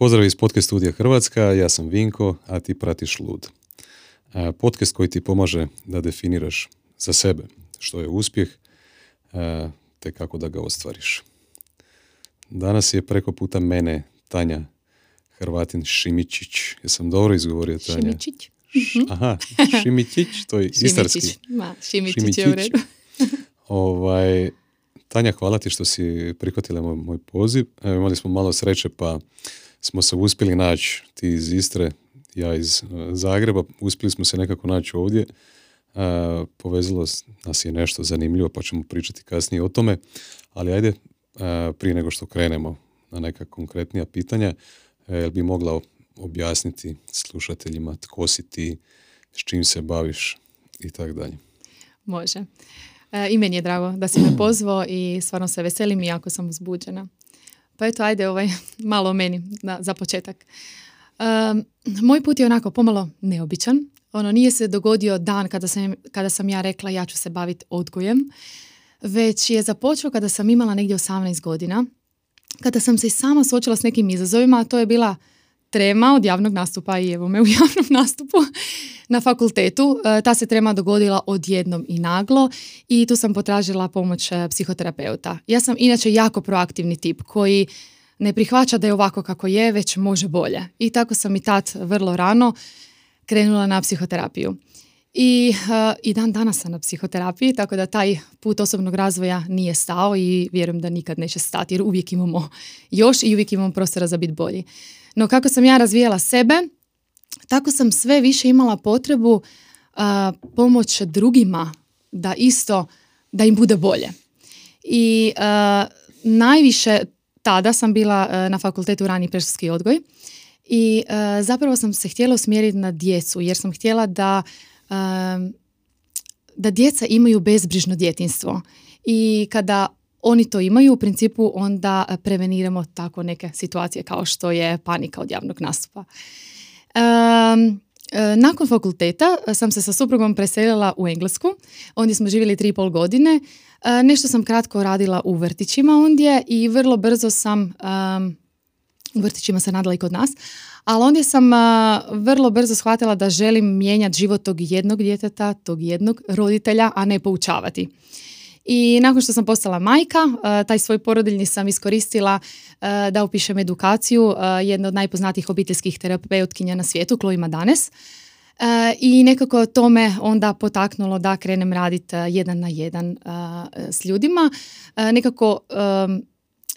Pozdrav iz podcast studija Hrvatska, ja sam Vinko, a ti pratiš Lud. Podcast koji ti pomaže da definiraš za sebe što je uspjeh, te kako da ga ostvariš. Danas je preko puta mene Tanja Hrvatin Šimičić. Jesam dobro izgovorio Tanja? Šimičić. Mhm. Aha, Šimičić, to je istarski. Ma, Šimičić, je u redu. ovaj, Tanja, hvala ti što si prihvatila moj, moj poziv. Evo, imali smo malo sreće pa smo se uspjeli naći, ti iz Istre, ja iz uh, Zagreba, uspjeli smo se nekako naći ovdje. Uh, povezalo nas je nešto zanimljivo pa ćemo pričati kasnije o tome, ali ajde uh, prije nego što krenemo na neka konkretnija pitanja, jel bi mogla objasniti slušateljima tko si ti, s čim se baviš i tako dalje. Može. E, I meni je drago da si me pozvao i stvarno se veselim i jako sam uzbuđena. Pa eto, ajde ovaj, malo o meni na, za početak. moj put je onako pomalo neobičan. Ono, nije se dogodio dan kada sam, kada sam ja rekla ja ću se baviti odgojem, već je započeo kada sam imala negdje 18 godina, kada sam se sama suočila s nekim izazovima, a to je bila trema od javnog nastupa i evo me u javnom nastupu na fakultetu. E, ta se trema dogodila odjednom i naglo i tu sam potražila pomoć e, psihoterapeuta. Ja sam inače jako proaktivni tip koji ne prihvaća da je ovako kako je, već može bolje. I tako sam i tad vrlo rano krenula na psihoterapiju. I, uh, I dan danas sam na psihoterapiji, tako da taj put osobnog razvoja nije stao i vjerujem da nikad neće stati jer uvijek imamo još i uvijek imamo prostora za biti bolji. No kako sam ja razvijala sebe, tako sam sve više imala potrebu uh, pomoć drugima da isto, da im bude bolje. I uh, najviše tada sam bila uh, na fakultetu rani predškolski odgoj i zapravo sam se htjela usmjeriti na djecu jer sam htjela da da djeca imaju bezbrižno djetinstvo i kada oni to imaju, u principu onda preveniramo tako neke situacije kao što je panika od javnog nastupa. Um, nakon fakulteta sam se sa suprugom preselila u Englesku. Ondje smo živjeli tri i pol godine. E, nešto sam kratko radila u vrtićima ondje i vrlo brzo sam um, u vrtićima se nadala i kod nas. Ali ondje sam vrlo brzo shvatila da želim mijenjati život tog jednog djeteta, tog jednog roditelja, a ne poučavati. I nakon što sam postala majka, taj svoj porodiljni sam iskoristila da upišem edukaciju jedne od najpoznatijih obiteljskih terapeutkinja na svijetu, Chloe danes. I nekako to me onda potaknulo da krenem raditi jedan na jedan s ljudima. Nekako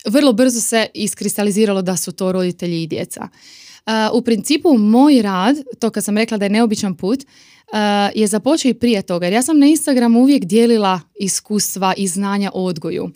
vrlo brzo se iskristaliziralo da su to roditelji i djeca. U principu moj rad, to kad sam rekla da je neobičan put, je započeo i prije toga. Jer ja sam na Instagramu uvijek dijelila iskustva i znanja o odgoju.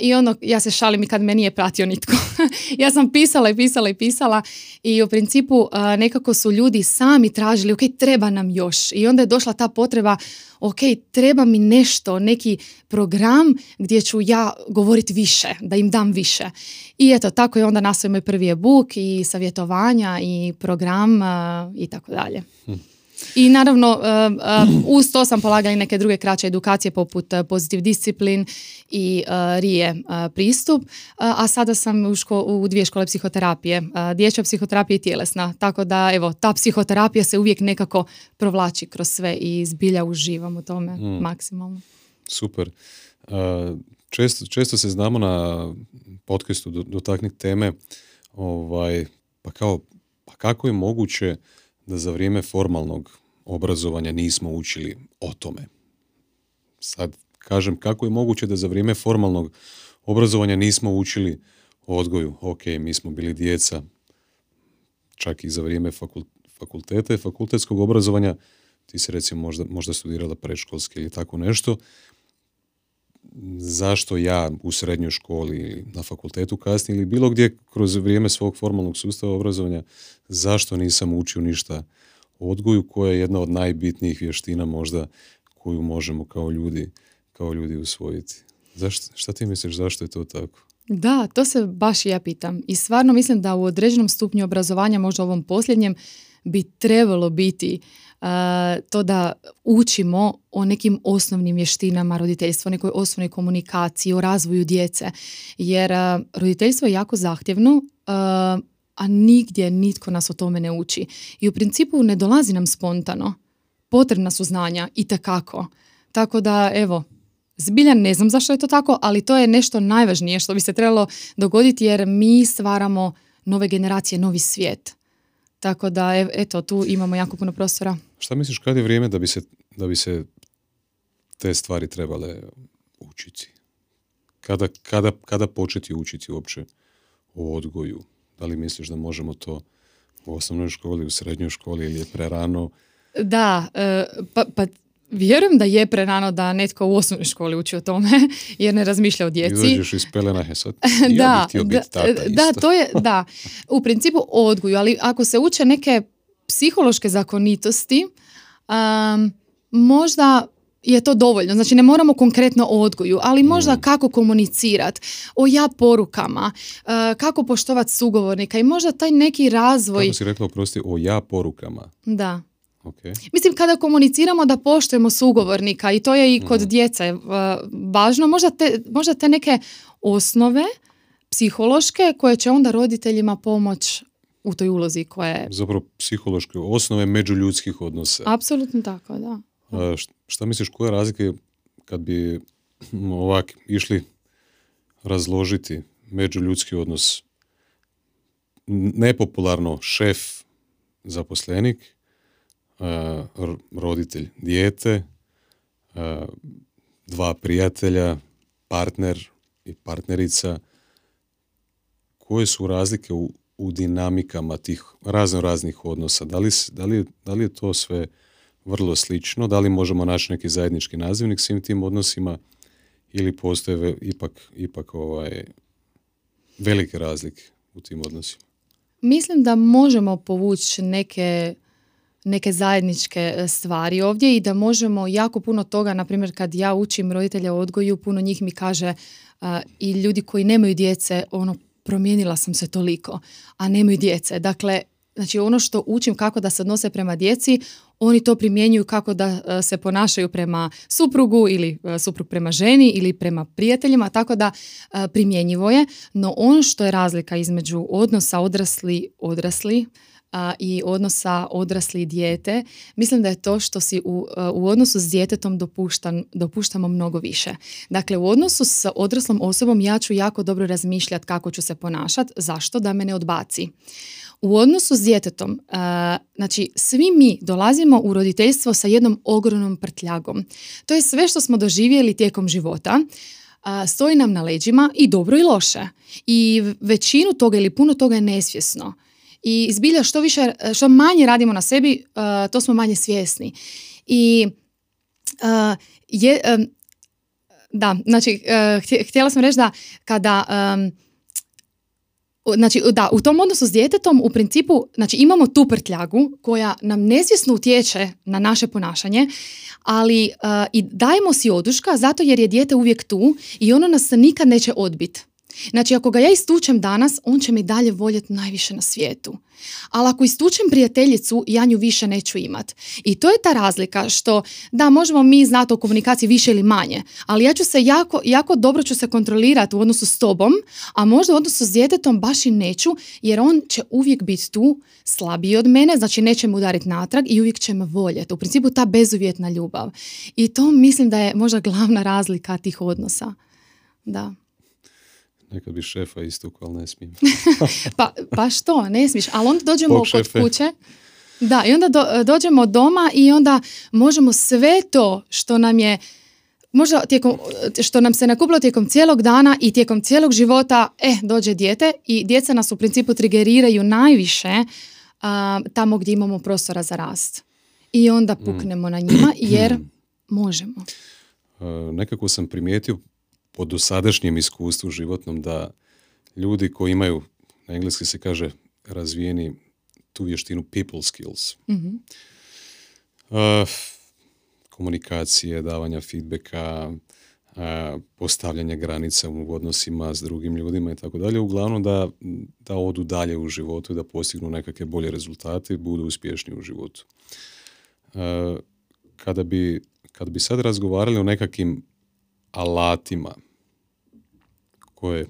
I ono, ja se šalim i kad me nije pratio nitko. ja sam pisala i pisala i pisala i u principu nekako su ljudi sami tražili, ok, treba nam još. I onda je došla ta potreba, ok, treba mi nešto, neki program gdje ću ja govoriti više, da im dam više. I eto, tako je onda nastao moj prvi e-book i savjetovanja i program i tako dalje. Hm. I naravno, uh, uh, uz to sam polagala i neke druge kraće edukacije poput uh, Positive Discipline i RIE pristup, a sada sam u, u dvije škole psihoterapije, dječja psihoterapija i tjelesna, tako da evo, ta psihoterapija se uvijek nekako provlači kroz sve i zbilja uživam u tome mm. maksimalno. Super. Često, često se znamo na podcastu dotakniti teme ovaj, pa kao, pa kako je moguće da za vrijeme formalnog obrazovanja nismo učili o tome. Sad kažem kako je moguće da za vrijeme formalnog obrazovanja nismo učili o odgoju. Ok, mi smo bili djeca, čak i za vrijeme fakulteta i fakultetskog obrazovanja, ti se recimo možda, možda studirala predškolski ili tako nešto, zašto ja u srednjoj školi ili na fakultetu kasnije ili bilo gdje kroz vrijeme svog formalnog sustava obrazovanja, zašto nisam učio ništa o odgoju koja je jedna od najbitnijih vještina možda koju možemo kao ljudi, kao ljudi usvojiti. Zašto, šta ti misliš, zašto je to tako? Da, to se baš ja pitam. I stvarno mislim da u određenom stupnju obrazovanja, možda ovom posljednjem, bi trebalo biti to da učimo o nekim osnovnim vještinama roditeljstva, o nekoj osnovnoj komunikaciji, o razvoju djece. Jer roditeljstvo je jako zahtjevno, a a nigdje nitko nas o tome ne uči. I u principu ne dolazi nam spontano. Potrebna su znanja i tekako. Tako da, evo, zbilja ne znam zašto je to tako, ali to je nešto najvažnije što bi se trebalo dogoditi jer mi stvaramo nove generacije, novi svijet. Tako da, eto, tu imamo jako puno prostora. Šta misliš kad je vrijeme da bi se, da bi se te stvari trebale učiti? Kada, kada, kada početi učiti uopće o odgoju? Da li misliš da možemo to u osnovnoj školi, u srednjoj školi ili je prerano? Da, e, pa, pa Vjerujem da je prerano da netko u osnovnoj školi uči o tome, jer ne razmišlja o djeci. Izađeš iz pelena, he sad, ja da, da, da, to je, da, u principu odgoju, ali ako se uče neke psihološke zakonitosti, um, možda je to dovoljno. Znači ne moramo konkretno o odgoju, ali možda mm. kako komunicirati, o ja porukama, uh, kako poštovati sugovornika i možda taj neki razvoj... Kako si rekla, oprosti, o ja porukama? Da. Mislim, kada komuniciramo da poštujemo sugovornika i to je i kod mm. djece uh, važno, možda te, možda te neke osnove psihološke koje će onda roditeljima pomoć u toj ulozi koja je... Zapravo psihološke osnove međuljudskih odnosa. Apsolutno tako, da. A šta misliš, koja razlika kad bi ovak išli razložiti međuljudski odnos nepopularno šef zaposlenik roditelj dijete, dva prijatelja, partner i partnerica. Koje su razlike u, u dinamikama tih razno raznih odnosa? Da li, da, li, da li je to sve vrlo slično? Da li možemo naći neki zajednički nazivnik svim tim odnosima ili postoje ipak, ipak ovaj, velike razlike u tim odnosima? Mislim da možemo povući neke neke zajedničke e, stvari ovdje i da možemo jako puno toga, na primjer kad ja učim roditelja o odgoju, puno njih mi kaže i ljudi koji nemaju djece, ono, promijenila sam se toliko, a nemaju djece. Dakle, znači ono što učim kako da se odnose prema djeci, oni to primjenjuju kako da e, se ponašaju prema suprugu ili e, suprug prema ženi ili prema prijateljima, tako da primjenjivo je. No ono što je razlika između odnosa odrasli odrasli, i odnosa odrasli i dijete, mislim da je to što si u, u odnosu s djetetom dopuštan, dopuštamo mnogo više. Dakle, u odnosu s odraslom osobom ja ću jako dobro razmišljati kako ću se ponašati, zašto da me ne odbaci. U odnosu s djetetom, znači svi mi dolazimo u roditeljstvo sa jednom ogromnom prtljagom. To je sve što smo doživjeli tijekom života, stoji nam na leđima i dobro i loše. I većinu toga ili puno toga je nesvjesno i zbilja što više, što manje radimo na sebi, uh, to smo manje svjesni. I uh, je, um, da, znači, uh, htjela sam reći da kada um, Znači, da, u tom odnosu s djetetom u principu, znači imamo tu prtljagu koja nam nesvjesno utječe na naše ponašanje, ali i dajemo si oduška zato jer je dijete uvijek tu i ono nas nikad neće odbiti. Znači, ako ga ja istučem danas, on će me dalje voljeti najviše na svijetu. Ali ako istučem prijateljicu, ja nju više neću imat. I to je ta razlika što, da, možemo mi znati o komunikaciji više ili manje, ali ja ću se jako, jako dobro ću se kontrolirati u odnosu s tobom, a možda u odnosu s djetetom baš i neću, jer on će uvijek biti tu slabiji od mene, znači neće mu udariti natrag i uvijek će me voljeti. U principu ta bezuvjetna ljubav. I to mislim da je možda glavna razlika tih odnosa. Da. Nekad bi šefa istukao, ali ne smijem. pa, pa što, ne smiješ. Ali onda dođemo kod kuće. Da, i onda do, dođemo doma i onda možemo sve to što nam je možda tijekom, što nam se nakupilo tijekom cijelog dana i tijekom cijelog života, e, dođe dijete i djeca nas u principu trigeriraju najviše tamo gdje imamo prostora za rast. I onda mm. puknemo na njima jer možemo. nekako sam primijetio po dosadašnjem iskustvu životnom da ljudi koji imaju, na engleski se kaže, razvijeni tu vještinu people skills. mm komunikacije, davanja feedbacka, uh, postavljanja granica u odnosima s drugim ljudima i tako dalje, uglavnom da, da odu dalje u životu i da postignu nekakve bolje rezultate i budu uspješni u životu. kada, bi, kada bi sad razgovarali o nekakvim alatima koje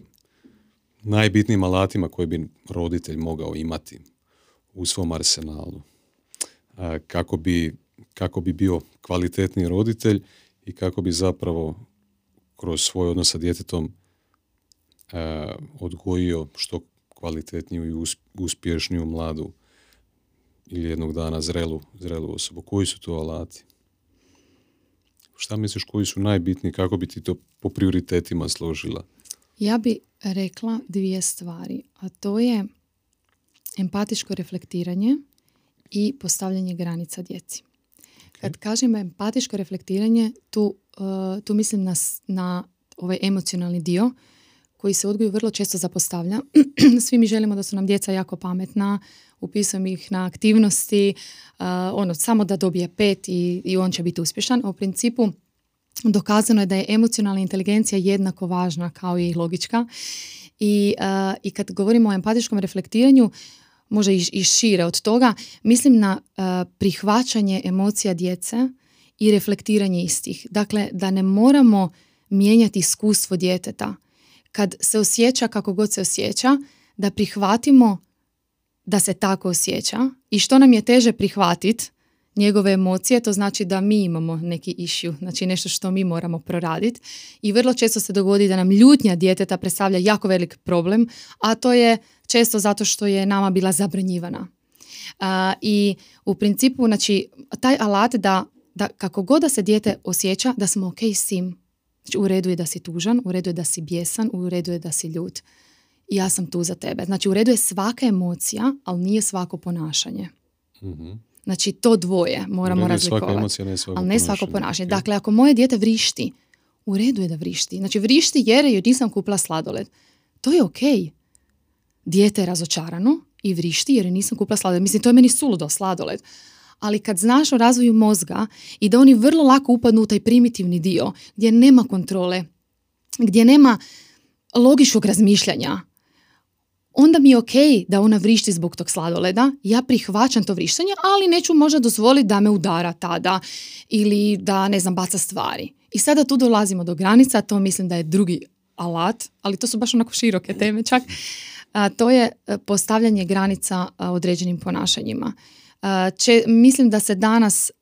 najbitnijim alatima koje bi roditelj mogao imati u svom arsenalu. Kako bi, kako bi bio kvalitetni roditelj i kako bi zapravo kroz svoj odnos sa djetetom odgojio što kvalitetniju i uspješniju mladu ili jednog dana zrelu, zrelu osobu. Koji su to alati? Šta misliš koji su najbitniji? Kako bi ti to po prioritetima složila? Ja bi rekla dvije stvari, a to je empatičko reflektiranje i postavljanje granica djeci. Kad kažemo empatičko reflektiranje, tu, uh, tu mislim na, na ovaj emocionalni dio koji se odgoju vrlo često zapostavlja. Svi mi želimo da su nam djeca jako pametna, upisujem ih na aktivnosti, uh, ono, samo da dobije pet i, i on će biti uspješan. U principu dokazano je da je emocionalna inteligencija jednako važna kao i logička. I, uh, i kad govorimo o empatičkom reflektiranju, možda i, i šire od toga, mislim na uh, prihvaćanje emocija djece i reflektiranje istih. Dakle, da ne moramo mijenjati iskustvo djeteta. Kad se osjeća kako god se osjeća, da prihvatimo da se tako osjeća i što nam je teže prihvatiti njegove emocije, to znači da mi imamo neki issue, znači nešto što mi moramo proraditi i vrlo često se dogodi da nam ljutnja djeteta predstavlja jako velik problem, a to je često zato što je nama bila zabranjivana. I u principu, znači, taj alat da, da kako god da se dijete osjeća, da smo ok s tim. Znači, u redu je da si tužan, u redu je da si bjesan, u redu je da si ljut. I ja sam tu za tebe. Znači, u redu je svaka emocija, ali nije svako ponašanje. mm Znači, to dvoje moramo razlikovati. Emocija, ne svako ali ne svako ponašanje. Dakle, ako moje dijete vrišti, u redu je da vrišti. Znači, vrišti jer joj nisam kupila sladoled. To je ok. Dijete je razočarano i vrišti jer nisam kupila sladoled. Mislim, to je meni suludo sladoled. Ali kad znaš o razvoju mozga i da oni vrlo lako upadnu u taj primitivni dio gdje nema kontrole, gdje nema logičkog razmišljanja, onda mi je ok da ona vrišti zbog tog sladoleda, ja prihvaćam to vrištenje, ali neću možda dozvoliti da me udara tada ili da, ne znam, baca stvari. I sada tu dolazimo do granica, to mislim da je drugi alat, ali to su baš onako široke teme čak, a, to je e, postavljanje granica određenim ponašanjima. če, mislim da se danas e,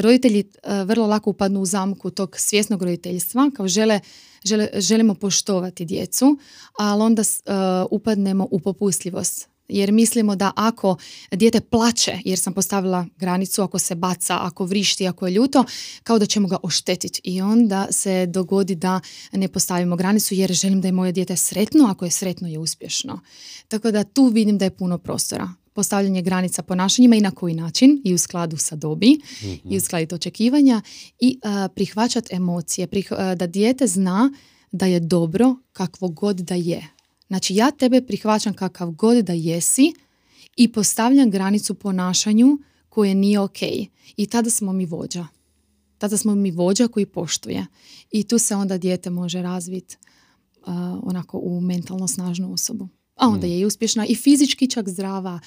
roditelji vrlo lako upadnu u zamku tog svjesnog roditeljstva, kao žele žele, želimo poštovati djecu, ali onda uh, upadnemo u popustljivost. Jer mislimo da ako dijete plaće, jer sam postavila granicu, ako se baca, ako vrišti, ako je ljuto, kao da ćemo ga oštetiti. I onda se dogodi da ne postavimo granicu jer želim da je moje dijete sretno, ako je sretno je uspješno. Tako da tu vidim da je puno prostora postavljanje granica ponašanjima i na koji način i u skladu sa dobi i uskladiti očekivanja i uh, prihvaćati emocije, da dijete zna da je dobro kakvo god da je. Znači ja tebe prihvaćam kakav god da jesi i postavljam granicu ponašanju koje nije ok. I tada smo mi vođa. Tada smo mi vođa koji poštuje. I tu se onda dijete može razviti onako u mentalno snažnu osobu. A onda je i uspješna i fizički čak zdrava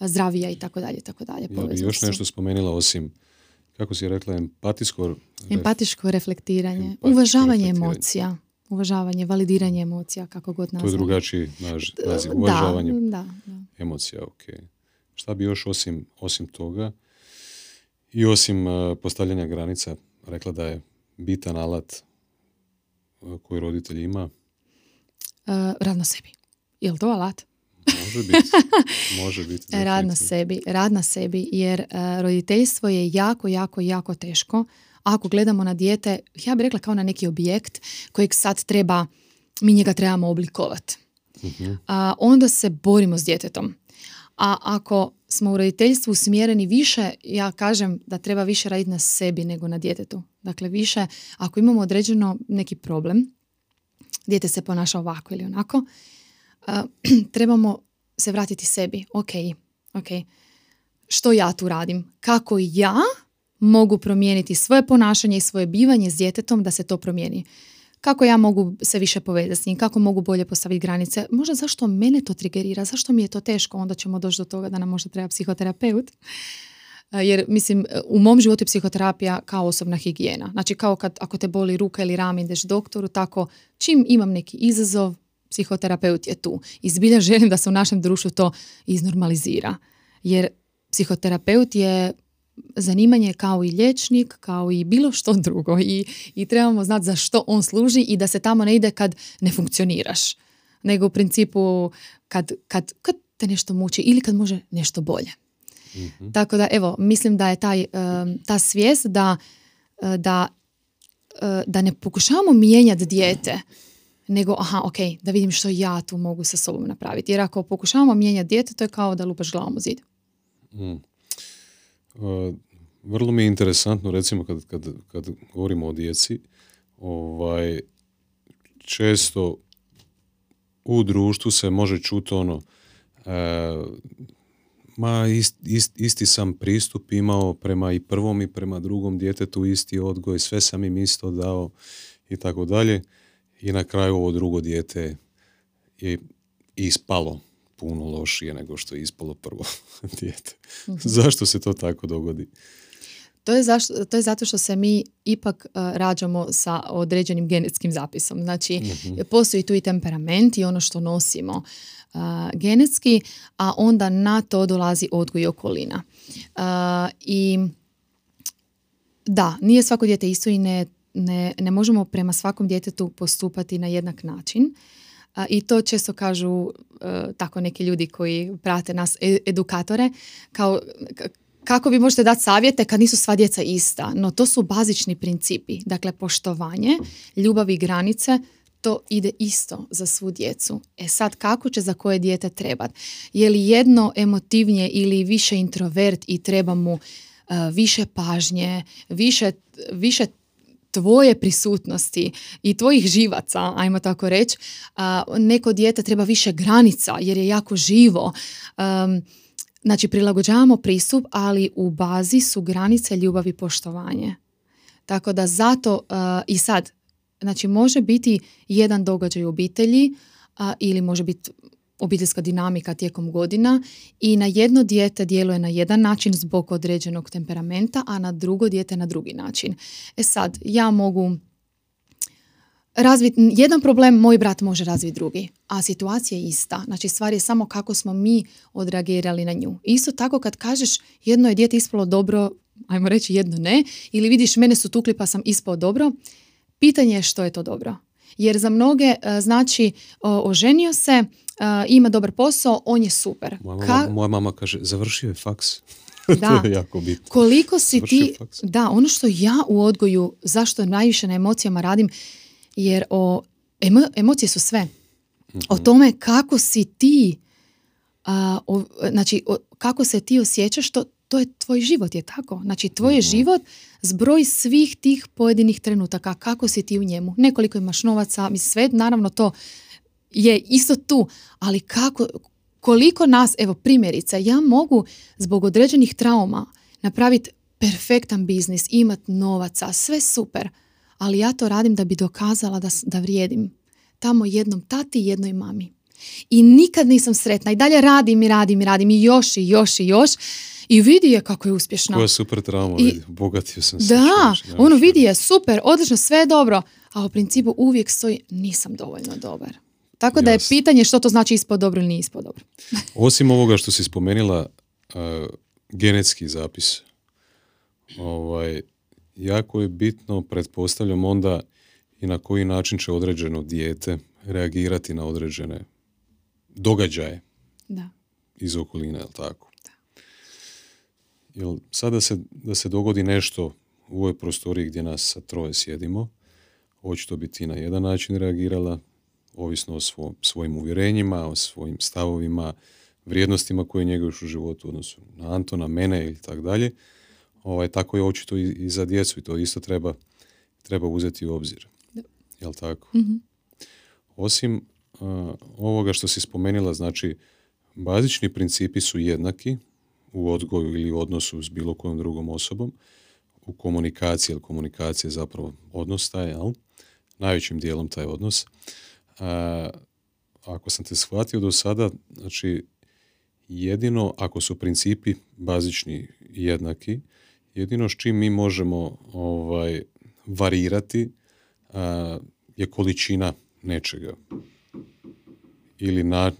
zdravija i tako dalje, tako dalje. Ja bi još nešto spomenula osim kako si rekla, empatijsko... Empatiško reflektiranje, uvažavanje emocija, uvažavanje, validiranje emocija, kako god nazvamo. To je drugačiji naziv, uvažavanje da, da, emocija, ok. Šta bi još osim, osim toga i osim uh, postavljanja granica rekla da je bitan alat uh, koji roditelj ima? Uh, rad na sebi. Je li to alat? Može biti. Može biti. rad na sebi. Rad na sebi jer uh, roditeljstvo je jako, jako, jako teško. Ako gledamo na dijete, ja bih rekla kao na neki objekt kojeg sad treba, mi njega trebamo oblikovati. uh onda se borimo s djetetom. A ako smo u roditeljstvu usmjereni više, ja kažem da treba više raditi na sebi nego na djetetu. Dakle, više, ako imamo određeno neki problem, dijete se ponaša ovako ili onako, trebamo se vratiti sebi. Ok, ok. Što ja tu radim? Kako ja mogu promijeniti svoje ponašanje i svoje bivanje s djetetom da se to promijeni? Kako ja mogu se više povezati s njim? Kako mogu bolje postaviti granice? Možda zašto mene to trigerira? Zašto mi je to teško? Onda ćemo doći do toga da nam možda treba psihoterapeut. jer mislim u mom životu je psihoterapija kao osobna higijena. Znači kao kad ako te boli ruka ili ram ideš doktoru, tako čim imam neki izazov, psihoterapeut je tu. I zbilja želim da se u našem društvu to iznormalizira. Jer psihoterapeut je zanimanje kao i liječnik, kao i bilo što drugo i, i trebamo znati za što on služi i da se tamo ne ide kad ne funkcioniraš, nego u principu kad, kad, kad te nešto muči ili kad može nešto bolje. Mhm. Tako da evo, mislim da je taj, ta svijest da, da, da ne pokušavamo mijenjati dijete, nego aha, ok, da vidim što ja tu mogu sa sobom napraviti. Jer ako pokušavamo mijenjati dijete, to je kao da lupaš glavom u zid. Mm. vrlo mi je interesantno, recimo, kad, kad, kad govorimo o djeci, ovaj, često u društvu se može čuti ono, e, ma isti sam pristup imao prema i prvom i prema drugom djetetu, isti odgoj, sve sam im isto dao i tako dalje. I na kraju ovo drugo dijete je ispalo puno lošije nego što je ispalo prvo dijete. Mhm. Zašto se to tako dogodi? To je, zašto, to je zato što se mi ipak uh, rađamo sa određenim genetskim zapisom. Znači, mm postoji tu i temperament i ono što nosimo uh, genetski, a onda na to dolazi odgoj i okolina. Uh, I da, nije svako dijete isto i ne, ne, ne možemo prema svakom djetetu postupati na jednak način. I to često kažu tako neki ljudi koji prate nas, e, edukatore, kao kako vi možete dati savjete kad nisu sva djeca ista. No to su bazični principi. Dakle, poštovanje, ljubav i granice, to ide isto za svu djecu. E sad, kako će za koje dijete trebati? Je li jedno emotivnije ili više introvert i treba mu više pažnje, više, više tvoje prisutnosti i tvojih živaca, ajmo tako reći, neko dijete treba više granica jer je jako živo. Znači, prilagođavamo pristup, ali u bazi su granice ljubav i poštovanje. Tako da zato i sad, znači može biti jedan događaj u obitelji ili može biti obiteljska dinamika tijekom godina i na jedno dijete djeluje na jedan način zbog određenog temperamenta, a na drugo dijete na drugi način. E sad, ja mogu razviti jedan problem, moj brat može razviti drugi, a situacija je ista. Znači, stvar je samo kako smo mi odreagirali na nju. Isto tako kad kažeš jedno je dijete ispalo dobro, ajmo reći jedno ne, ili vidiš mene su tukli pa sam ispao dobro, pitanje je što je to dobro. Jer za mnoge e, znači oženio se, ima dobar posao, on je super. Moja mama, moja mama kaže, završio je faks. Da. to je jako bitno. Koliko si ti, da, ono što ja u odgoju, zašto najviše na emocijama radim, jer o, emocije su sve. O mhm. tome kako si ti, znači kako se ti osjećaš, to, to je tvoj život, je tako? Znači tvoj je mhm. život zbroj svih tih pojedinih trenutaka, kako si ti u njemu. Nekoliko imaš novaca, mislim sve, naravno to je isto tu, ali kako, koliko nas, evo primjerice, ja mogu zbog određenih trauma napraviti perfektan biznis, imat novaca, sve super, ali ja to radim da bi dokazala da, da vrijedim tamo jednom tati i jednoj mami. I nikad nisam sretna i dalje radim i radim i radim i još i još i još i vidi je kako je uspješna. Koja super trauma, I, vidi, bogatio sam se. Da, ono vidi je super, odlično, sve je dobro, a u principu uvijek stoji nisam dovoljno dobar. Tako da je pitanje što to znači ispod dobro ili nije ispod dobro. Osim ovoga što si spomenula, uh, genetski zapis, ovaj, jako je bitno, pretpostavljam onda i na koji način će određeno dijete reagirati na određene događaje da. iz okoline, jel tako? Da. Jel, sada se, da se dogodi nešto u ovoj prostoriji gdje nas sa troje sjedimo, očito bi ti na jedan način reagirala, ovisno o svojim uvjerenjima, o svojim stavovima, vrijednostima koje njeguješ u životu, odnosno na Antona, mene ili tako dalje. Ovaj, tako je očito i, i za djecu i to isto treba, treba uzeti u obzir. Da. Jel tako? mm Osim ovoga što si spomenula, znači bazični principi su jednaki u odgoju ili u odnosu s bilo kojom drugom osobom, u komunikaciji, jer komunikacija je zapravo odnos taj, jel? najvećim dijelom taj odnos. A, ako sam te shvatio do sada, znači jedino ako su principi bazični jednaki, jedino s čim mi možemo ovaj, varirati a, je količina nečega. Ili na,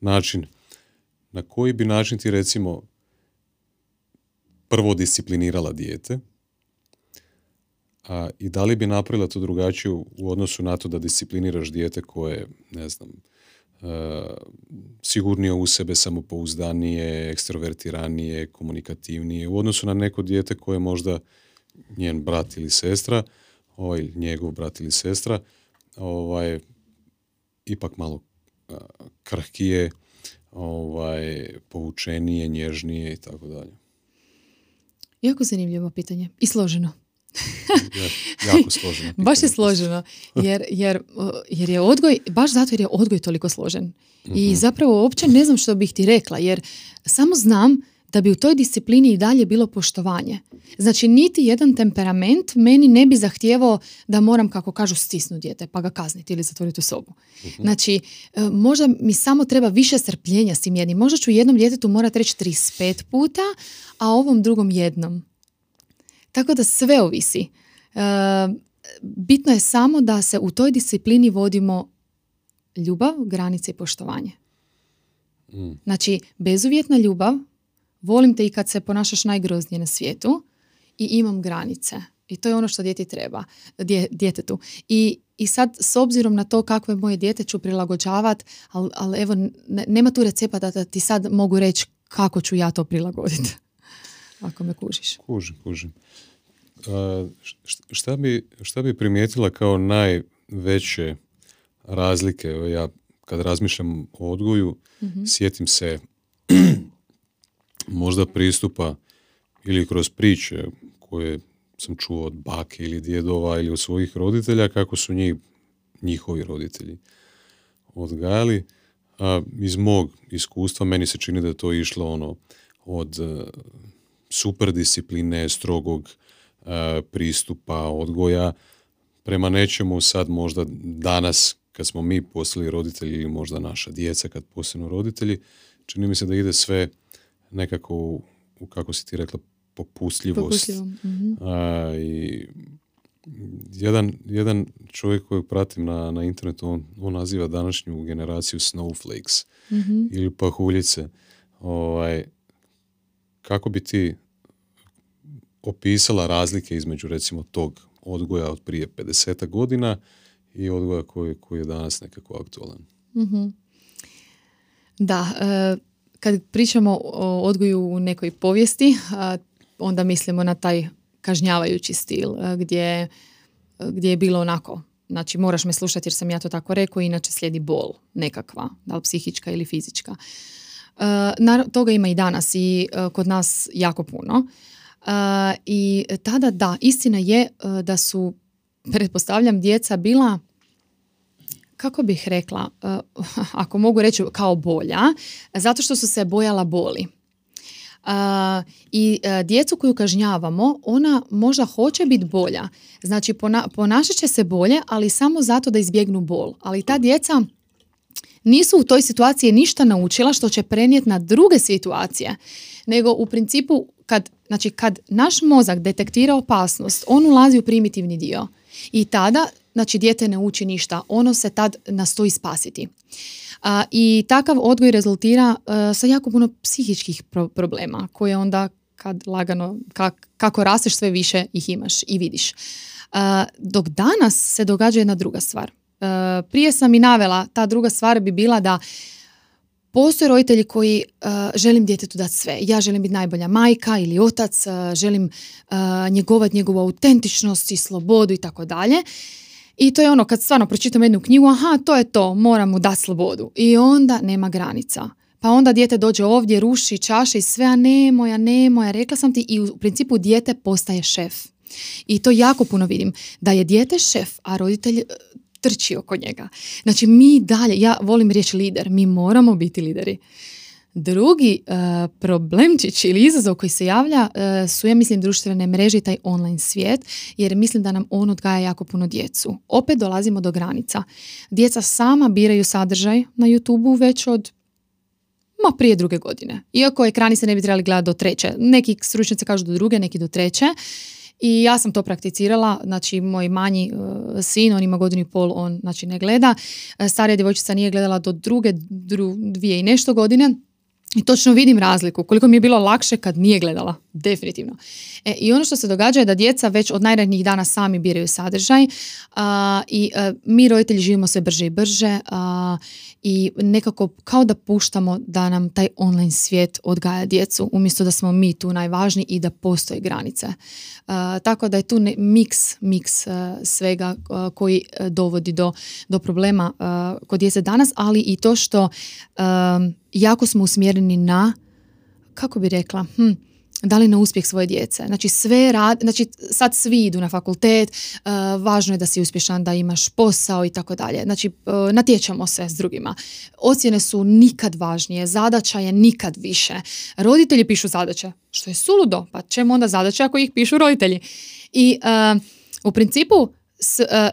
način, na koji bi način ti recimo prvo disciplinirala dijete, a, i da li bi napravila to drugačije u odnosu na to da discipliniraš dijete koje, ne znam, e, sigurnije u sebe, samopouzdanije, ekstrovertiranije, komunikativnije, u odnosu na neko dijete koje je možda njen brat ili sestra, ovaj, njegov brat ili sestra, ovaj, ipak malo krhkije, ovaj, poučenije, nježnije i tako dalje. Jako zanimljivo pitanje i složeno. Jako složeno. baš je složeno, jer, jer, jer je odgoj, baš zato jer je odgoj toliko složen. I mhm. zapravo uopće ne znam što bih ti rekla, jer samo znam da bi u toj disciplini i dalje bilo poštovanje. Znači, niti jedan temperament meni ne bi zahtijevao da moram, kako kažu, stisnuti dijete, pa ga kazniti ili zatvoriti u sobu. Mhm. Znači, e, možda mi samo treba više strpljenja s tim jednim. Možda ću jednom djetetu morati reći 35 puta, a ovom drugom jednom. Tako da sve ovisi. E, bitno je samo da se u toj disciplini vodimo ljubav, granice i poštovanje. Mm. Znači, bezuvjetna ljubav, volim te i kad se ponašaš najgroznije na svijetu i imam granice. I to je ono što djeti treba, djetetu. I, I sad, s obzirom na to kakve moje dijete ću prilagođavati, ali, ali evo, nema tu recepta da ti sad mogu reći kako ću ja to prilagoditi. Ako me kužiš. Kužim, kužim. šta, bi, šta bi primijetila kao najveće razlike? Ja kad razmišljam o odgoju, mm sjetim se možda pristupa ili kroz priče koje sam čuo od bake ili djedova ili od svojih roditelja kako su njih, njihovi roditelji odgajali. A iz mog iskustva meni se čini da je to išlo ono od super discipline, strogog e, pristupa, odgoja prema nečemu sad možda danas kad smo mi postali roditelji ili možda naša djeca kad postanu roditelji, čini mi se da ide sve nekako u, kako si ti rekla, popustljivost. Mhm. A, I jedan, jedan čovjek kojeg pratim na, na internetu, on, on naziva današnju generaciju snowflakes mm ili pahuljice. Ovaj, kako bi ti opisala razlike između recimo tog odgoja od prije 50 godina i odgoja koji, koji je danas nekako aktualan? mm Da, e, kad pričamo o odgoju u nekoj povijesti, onda mislimo na taj kažnjavajući stil e, gdje, gdje je bilo onako znači moraš me slušati jer sam ja to tako rekao, inače slijedi bol nekakva, da li psihička ili fizička. Uh, toga ima i danas i e, kod nas jako puno. I tada da, istina je da su, pretpostavljam, djeca bila kako bih rekla, ako mogu reći kao bolja, zato što su se bojala boli. I djecu koju kažnjavamo, ona možda hoće biti bolja. Znači, ponašat će se bolje, ali samo zato da izbjegnu bol. Ali ta djeca nisu u toj situaciji ništa naučila što će prenijeti na druge situacije, nego u principu kad, znači kad naš mozak detektira opasnost, on ulazi u primitivni dio i tada znači dijete ne uči ništa, ono se tad nastoji spasiti. A, I takav odgoj rezultira e, sa jako puno psihičkih problema koje onda kad lagano, kako rasteš sve više ih imaš i vidiš. dok danas se događa jedna druga stvar. E, prije sam i navela, ta druga stvar bi bila da Postoje roditelji koji uh, želim djetetu dati sve. Ja želim biti najbolja majka ili otac, uh, želim uh, njegovati njegovu autentičnost i slobodu i tako dalje. I to je ono kad stvarno pročitam jednu knjigu, aha, to je to, moram mu dati slobodu. I onda nema granica. Pa onda dijete dođe ovdje, ruši čaše i sve, a nemoj, a nemoj, a rekla sam ti i u principu dijete postaje šef. I to jako puno vidim. Da je dijete šef, a roditelj trči oko njega. Znači mi dalje, ja volim riječ lider, mi moramo biti lideri. Drugi uh, problemčić ili izazov koji se javlja uh, su, ja mislim, društvene mreže i taj online svijet, jer mislim da nam on odgaja jako puno djecu. Opet dolazimo do granica. Djeca sama biraju sadržaj na youtube već od Ma prije druge godine. Iako ekrani se ne bi trebali gledati do treće. Neki stručnjaci kažu do druge, neki do treće. I ja sam to prakticirala, znači moj manji uh, sin, on ima godinu i pol, on znači ne gleda. Uh, starija djevojčica nije gledala do druge, dru, dvije i nešto godine. I točno vidim razliku, koliko mi je bilo lakše kad nije gledala, definitivno. E, I ono što se događa je da djeca već od najranijih dana sami biraju sadržaj a, i a, mi roditelji živimo sve brže i brže a, i nekako kao da puštamo da nam taj online svijet odgaja djecu umjesto da smo mi tu najvažniji i da postoje granice. tako da je tu ne, miks, miks svega koji e, dovodi do, do problema kod djece danas, ali i to što jako smo usmjereni na, kako bi rekla, hm, da li na uspjeh svoje djece. Znači sve rad, znači sad svi idu na fakultet, uh, važno je da si uspješan, da imaš posao i tako dalje. Znači uh, natječamo se s drugima. Ocjene su nikad važnije, zadaća je nikad više. Roditelji pišu zadaće, što je suludo, pa čemu onda zadaće ako ih pišu roditelji? I uh, u principu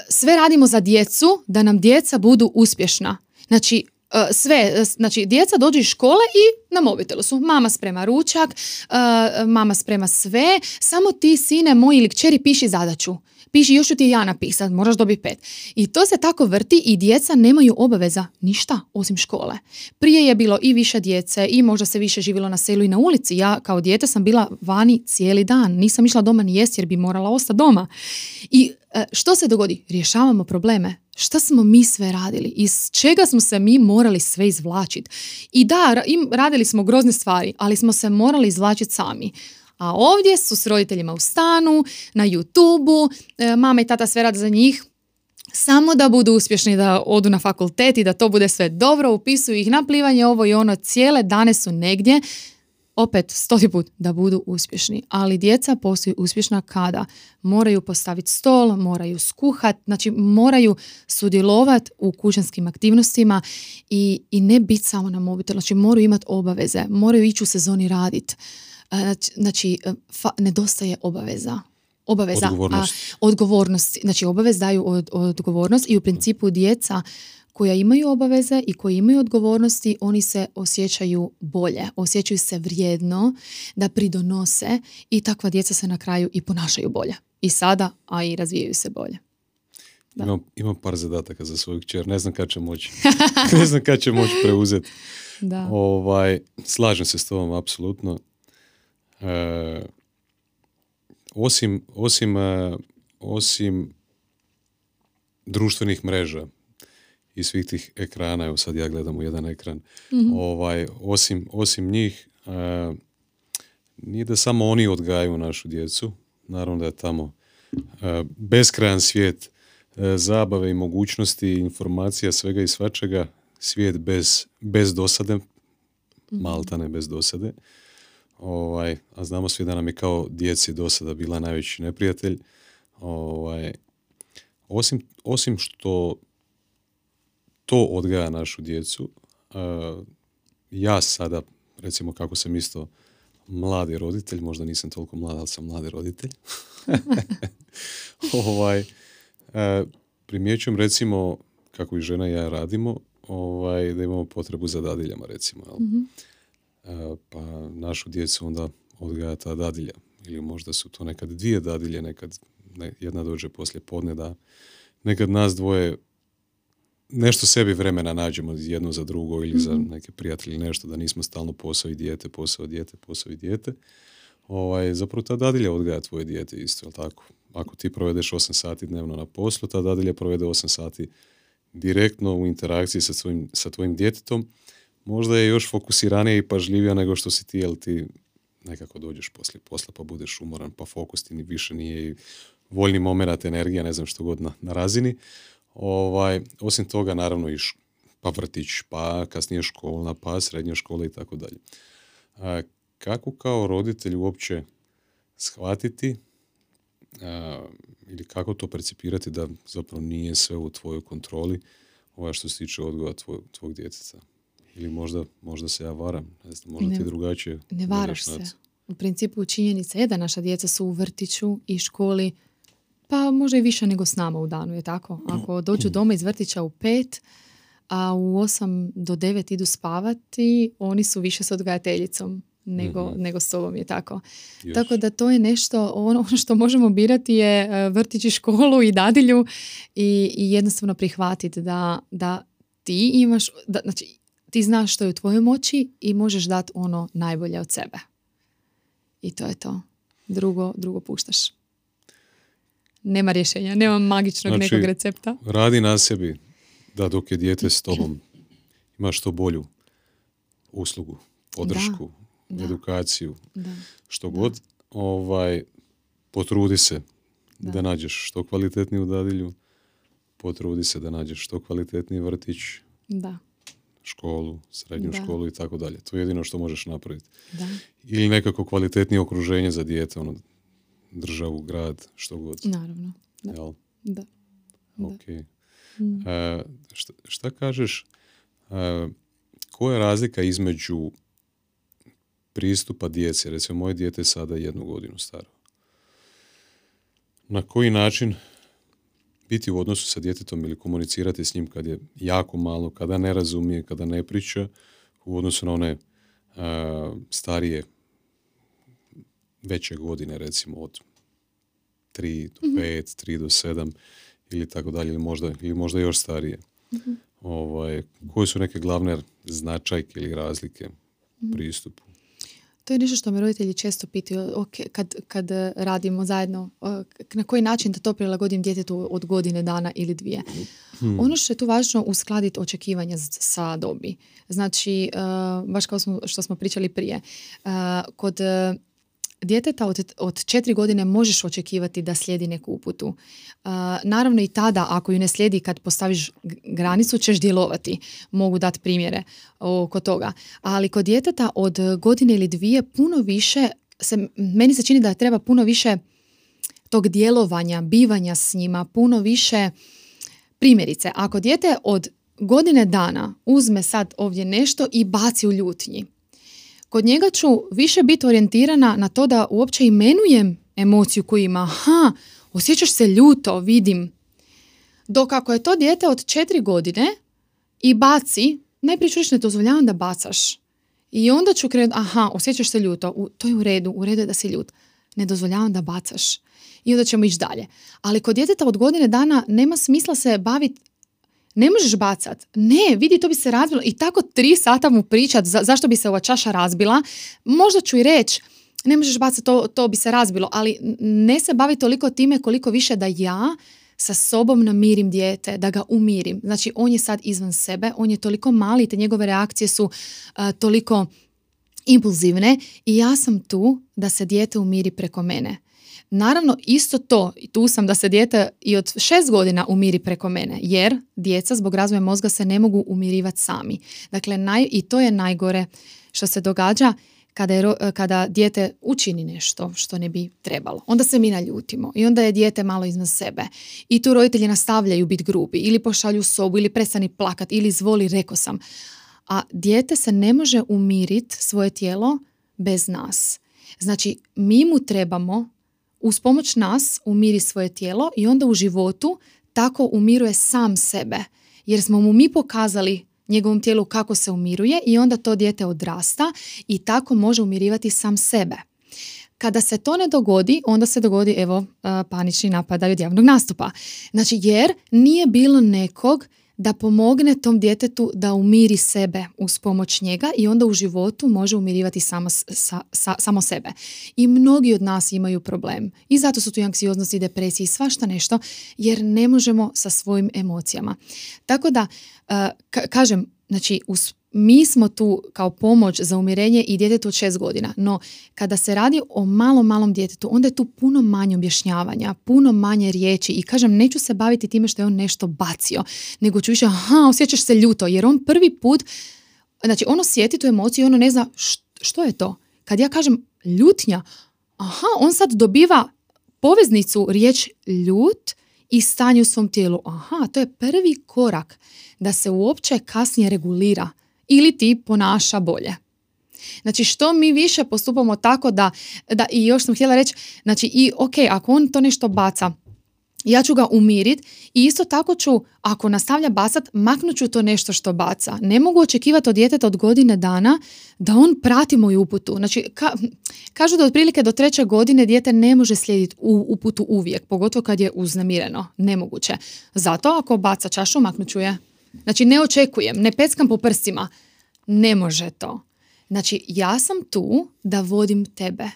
sve radimo za djecu da nam djeca budu uspješna. Znači, sve, e, znači djeca dođu iz škole i na mobitelu su. Mama sprema ručak, e, mama sprema sve, samo ti sine moj ili kćeri piši zadaću. Piši, još ću ti ja napisat, moraš dobiti pet. I to se tako vrti i djeca nemaju obaveza ništa osim škole. Prije je bilo i više djece i možda se više živjelo na selu i na ulici. Ja kao dijete sam bila vani cijeli dan. Nisam išla doma ni jest jer bi morala ostati doma. I što se dogodi? Rješavamo probleme šta smo mi sve radili, iz čega smo se mi morali sve izvlačiti. I da, radili smo grozne stvari, ali smo se morali izvlačiti sami. A ovdje su s roditeljima u stanu, na youtube e, mama i tata sve rade za njih, samo da budu uspješni, da odu na fakultet i da to bude sve dobro, upisuju ih na plivanje, ovo i ono, cijele dane su negdje. Opet stoti put da budu uspješni, ali djeca postaju uspješna kada? Moraju postaviti stol, moraju skuhat, znači moraju sudjelovati u kućanskim aktivnostima i, i ne biti samo na mobitelu, znači moraju imati obaveze, moraju ići u sezoni raditi. E, znači, znači fa, nedostaje obaveza obaveza, odgovornost. A, odgovornost. Znači obavez daju od, odgovornost i u principu djeca koja imaju obaveze i koji imaju odgovornosti, oni se osjećaju bolje, osjećaju se vrijedno, da pridonose i takva djeca se na kraju i ponašaju bolje. I sada, a i razvijaju se bolje. Imam, imam par zadataka za svoju kćer, ne znam kad će moći. ne znam kad će moći preuzeti. Da. Ovaj, slažem se s tobom, apsolutno. E, osim, osim, e, osim društvenih mreža, i svih tih ekrana, evo sad ja gledam u jedan ekran, mhm. ovaj, osim, osim njih, e, nije da samo oni odgajaju našu djecu, naravno da je tamo beskrajan svijet zabave i mogućnosti, informacija, svega i svačega, svijet bez, bez dosade, mm maltane bez dosade. Ovaj, a znamo svi da nam je kao djeci dosada bila najveći neprijatelj. Ovaj, osim, osim što to odgaja našu djecu. Ja sada, recimo kako sam isto mladi roditelj, možda nisam toliko mlad, ali sam mladi roditelj. ovaj, primjećujem recimo kako i žena i ja radimo, ovaj, da imamo potrebu za dadiljama recimo. mm Pa našu djecu onda odgaja ta dadilja. Ili možda su to nekad dvije dadilje, nekad jedna dođe poslije podne da nekad nas dvoje nešto sebi vremena nađemo jedno za drugo ili za mhm. neke prijatelje nešto, da nismo stalno posao i dijete, posao dijete, posao i dijete. Ovaj, zapravo ta dadilja odgaja tvoje dijete isto, jel tako? Ako ti provedeš 8 sati dnevno na poslu, ta dadilja provede 8 sati direktno u interakciji sa, svojim, sa tvojim djetetom. Možda je još fokusiranija i pažljivija nego što si ti, jel ti nekako dođeš poslije posla pa budeš umoran, pa fokus ti ni više nije i voljni moment, energija, ne znam što god na, na razini. Ovaj, osim toga, naravno, iš, pa vrtić, pa kasnije škola, pa srednja škola i tako dalje. Kako kao roditelj uopće shvatiti ili kako to percipirati da zapravo nije sve u tvojoj kontroli ovaj što se tiče odgoja tvoj, tvog djeteca? Ili možda, možda se ja varam, ne znam, možda ne, ti drugačije. Ne varaš se. U principu činjenica je da naša djeca su u vrtiću i školi pa možda i više nego s nama u danu, je tako? Ako dođu doma iz vrtića u pet, a u 8 do 9 idu spavati, oni su više s odgajateljicom nego, Mhm. nego s tobom je tako. Još. Tako da to je nešto, ono, što možemo birati je e, vrtić i školu i dadilju i, i jednostavno prihvatiti da, da ti imaš, da, znači ti znaš što je u tvojoj moći i možeš dati ono najbolje od sebe. I to je to. Drugo, drugo puštaš. Nema rješenja, nema magičnog Znači, nekog recepta. Radi na sebi da dok je dijete s tobom imaš što bolju uslugu, podršku, da. edukaciju, Da. što god, ovaj, potrudi se da. Da. nađeš što kvalitetniju dadilju, potrudi se da nađeš što kvalitetniji vrtić, Da. Školu, srednju Da. školu i tako dalje. To je jedino što možeš napraviti. Da. Ili nekako kvalitetnije okruženje za dijete, ono, državu, grad, što god. Naravno. Da. Jel? Da. Ok. Mm. E, šta, šta kažeš, e, koja je razlika između pristupa djece, recimo moje dijete je sada jednu godinu staro. Na koji način biti u odnosu sa djetetom ili komunicirati s njim kad je jako malo, kada ne razumije, kada ne priča, u odnosu na one e, starije veće godine, recimo od 3 do 5, 3 do 7 ili tako dalje, ili možda, ili možda još starije. Ovaj, koje su neke glavne značajke ili razlike u pristupu? To je nešto što me roditelji često pitaju ok, kad, kad eh, radimo zajedno, eh, na koji način da to prilagodim djetetu od godine dana ili dvije. Ono što je tu važno uskladiti očekivanja sa dobi. Znači, eh, baš kao smo, što smo pričali prije, kod djeteta od, od četiri godine možeš očekivati da slijedi neku uputu. Uh, naravno i tada, ako ju ne slijedi kad postaviš granicu, ćeš djelovati. Mogu dati primjere oko toga. Ali kod djeteta od godine ili dvije puno više, se, meni se čini da treba puno više tog djelovanja, bivanja s njima, puno više primjerice. Ako dijete od godine dana uzme sad ovdje nešto i baci u ljutnji, kod njega ću više biti orijentirana na to da uopće imenujem emociju koju ima. Aha, osjećaš se ljuto, vidim. Dok ako je to dijete od četiri godine i baci, najprije ću ne dozvoljavam da bacaš. I onda ću krenuti, aha, osjećaš se ljuto, u, to je u redu, u redu je da si ljut. Ne dozvoljavam da bacaš. I onda ćemo ići dalje. Ali kod djeteta od godine dana nema smisla se baviti ne možeš bacat. Ne, vidi, to bi se razbilo. I tako tri sata mu pričat za, zašto bi se ova čaša razbila. Možda ću i reći, ne možeš bacat, to, to bi se razbilo. Ali ne se bavi toliko time koliko više da ja sa sobom namirim dijete, da ga umirim. Znači, on je sad izvan sebe, on je toliko mali, te njegove reakcije su a, toliko impulzivne i ja sam tu da se dijete umiri preko mene. Naravno, isto to, i tu sam da se dijete i od šest godina umiri preko mene, jer djeca zbog razvoja mozga se ne mogu umirivati sami. Dakle, naj, i to je najgore što se događa kada, je, ro- kada dijete učini nešto što ne bi trebalo. Onda se mi naljutimo i onda je dijete malo iznad sebe. I tu roditelji nastavljaju biti grubi ili pošalju sobu ili prestani plakat ili izvoli, reko sam. A dijete se ne može umiriti svoje tijelo bez nas. Znači, mi mu trebamo uz pomoć nas umiri svoje tijelo i onda u životu tako umiruje sam sebe. Jer smo mu mi pokazali njegovom tijelu kako se umiruje i onda to dijete odrasta i tako može umirivati sam sebe. Kada se to ne dogodi, onda se dogodi evo panični napadaj od javnog nastupa. Znači jer nije bilo nekog da pomogne tom djetetu da umiri sebe uz pomoć njega i onda u životu može umirivati samo, sa- sa- samo sebe. I mnogi od nas imaju problem. I zato su tu i anksioznost i svašta nešto jer ne možemo sa svojim emocijama. Tako da, ka- kažem, znači uz mi smo tu kao pomoć za umirenje i djetetu od šest godina, no kada se radi o malom, malom djetetu, onda je tu puno manje objašnjavanja, puno manje riječi i kažem, neću se baviti time što je on nešto bacio, nego ću više, aha, osjećaš se ljuto, jer on prvi put, znači on osjeti tu emociju i ono ne zna št- što je to. Kad ja kažem ljutnja, aha, on sad dobiva poveznicu riječ ljut i stanje u svom tijelu. Aha, to je prvi korak da se uopće kasnije regulira ili ti ponaša bolje. Znači što mi više postupamo tako da, da i još sam htjela reći, znači i ok, ako on to nešto baca, ja ću ga umirit i isto tako ću, ako nastavlja bacat, maknut ću to nešto što baca. Ne mogu očekivati od djeteta od godine dana da on prati moju uputu. Znači, kažu da otprilike do treće godine dijete ne može slijediti u, uputu uvijek, pogotovo kad je uznemireno. Nemoguće. Zato ako baca čašu, maknut ću je. Znači, ne očekujem, ne peckam po prstima. Ne može to. Znači, ja sam tu da vodim tebe.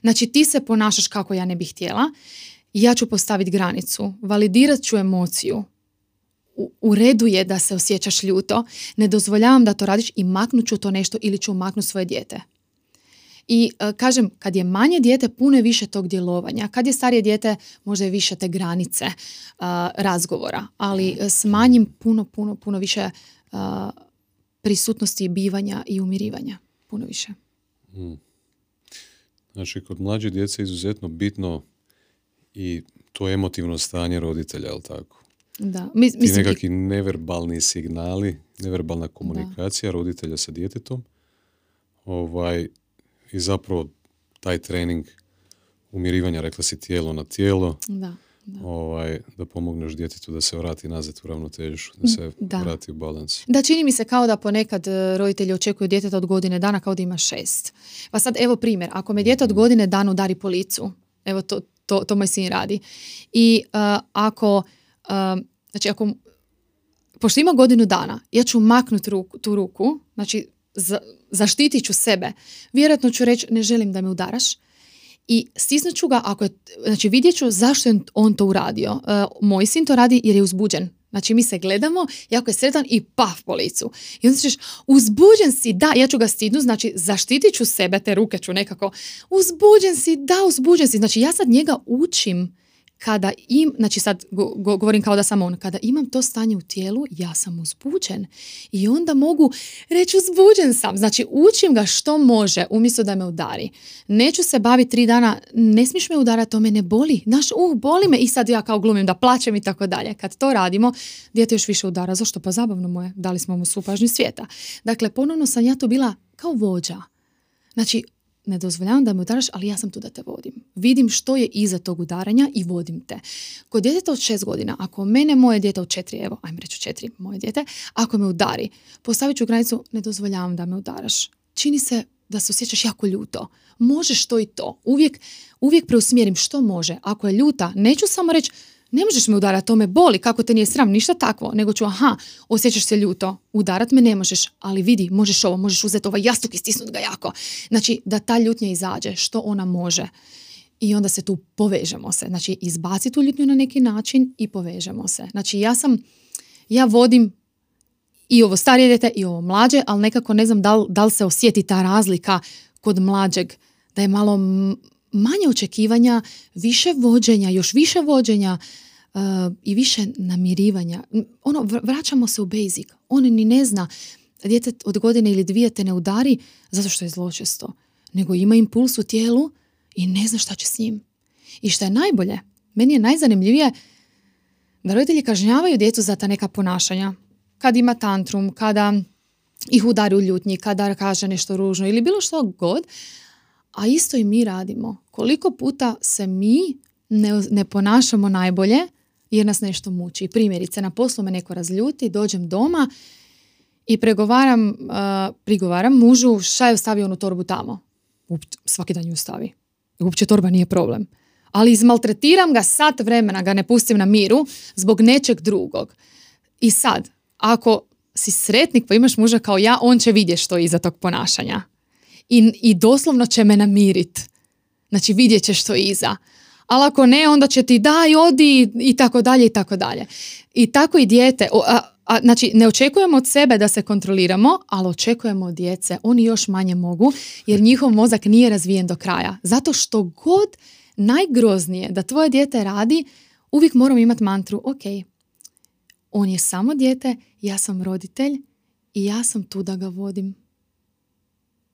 Znači, ti se ponašaš kako ja ne bih htjela ja ću postaviti granicu, validirat ću emociju. U, redu je da se osjećaš ljuto, ne dozvoljavam da to radiš i maknut ću to nešto ili ću maknuti svoje dijete. I e, kažem, kad je manje dijete, puno je više tog djelovanja. Kad je starije dijete, možda je više te granice e, razgovora, ali s manjim puno, puno, puno više e, prisutnosti bivanja i umirivanja. Puno više. Hmm. Znači, kod mlađe djece je izuzetno bitno i to emotivno stanje roditelja, jel tako? Da. mislim, Ti nekakvi neverbalni signali, neverbalna komunikacija roditelja sa djetetom ovaj, i zapravo taj trening umirivanja, rekla si tijelo na tijelo, da, da. Ovaj, da pomogneš djetetu da se vrati nazad u ravnotežu, da se da. vrati u balans. Da, čini mi se kao da ponekad e, roditelji očekuju djeteta od godine dana kao da ima šest. Pa sad, evo primjer, ako me djete od mhm. godine dana udari po licu, evo to, to, to moj sin radi. I uh, ako, uh, znači ako, pošto ima godinu dana, ja ću maknuti ruku, tu ruku, znači za, zaštitit ću sebe. Vjerojatno ću reći ne želim da me udaraš. I stisnut ću ga, ako je, znači vidjet ću zašto je on to uradio. Uh, moj sin to radi jer je uzbuđen. Znači mi se gledamo, jako je sretan i paf po licu. I onda ćeš, uzbuđen si, da, ja ću ga stidnu, znači zaštitit ću sebe, te ruke ću nekako, uzbuđen si, da, uzbuđen si. Znači ja sad njega učim kada im, znači sad govorim kao da sam on, kada imam to stanje u tijelu, ja sam uzbuđen. I onda mogu reći uzbuđen sam. Znači učim ga što može umjesto da me udari. Neću se baviti tri dana, ne smiješ me udarati, to me ne boli. Znaš, uh, boli me i sad ja kao glumim da plaćem i tako dalje. Kad to radimo, dijete još više udara. Zašto? Pa zabavno mu je. Dali smo mu svu pažnju svijeta. Dakle, ponovno sam ja to bila kao vođa. Znači, ne dozvoljavam da me udaraš, ali ja sam tu da te vodim. Vidim što je iza tog udaranja i vodim te. Kod djeteta od šest godina, ako mene moje dijete od četiri, evo, ajmo reći četiri, moje dijete, ako me udari, postavit ću granicu, ne dozvoljavam da me udaraš. Čini se da se osjećaš jako ljuto. Možeš to i to. Uvijek, uvijek preusmjerim što može. Ako je ljuta, neću samo reći, ne možeš me udarati, to me boli, kako te nije sram, ništa takvo, nego ću, aha, osjećaš se ljuto, udarat me ne možeš, ali vidi, možeš ovo, možeš uzeti ovaj jastuk i stisnuti ga jako. Znači, da ta ljutnja izađe, što ona može. I onda se tu povežemo se. Znači, izbaci tu ljutnju na neki način i povežemo se. Znači, ja sam, ja vodim i ovo starije dete i ovo mlađe, ali nekako ne znam da li, da li se osjeti ta razlika kod mlađeg, da je malo manje očekivanja, više vođenja, još više vođenja i više namirivanja. Ono, vraćamo se u basic. On ni ne zna, dijete od godine ili dvije te ne udari zato što je zločesto, nego ima impuls u tijelu i ne zna šta će s njim. I što je najbolje, meni je najzanimljivije da roditelji kažnjavaju djecu za ta neka ponašanja. Kad ima tantrum, kada ih udari u ljutnji, kada kaže nešto ružno ili bilo što god, a isto i mi radimo. Koliko puta se mi ne, ne ponašamo najbolje jer nas nešto muči. Primjerice, na poslu me neko razljuti, dođem doma i pregovaram, uh, prigovaram mužu šta je ostavio onu torbu tamo. svaki dan ju stavi. Uopće torba nije problem. Ali izmaltretiram ga sat vremena, ga ne pustim na miru zbog nečeg drugog. I sad, ako si sretnik pa imaš muža kao ja, on će vidjeti što je iza tog ponašanja i, i doslovno će me namirit. Znači vidjet ćeš što iza. Ali ako ne, onda će ti daj, odi i tako dalje i tako dalje. I tako i dijete. A, a, znači, ne očekujemo od sebe da se kontroliramo, ali očekujemo od djece. Oni još manje mogu, jer njihov mozak nije razvijen do kraja. Zato što god najgroznije da tvoje dijete radi, uvijek moramo imati mantru, ok, on je samo dijete, ja sam roditelj i ja sam tu da ga vodim.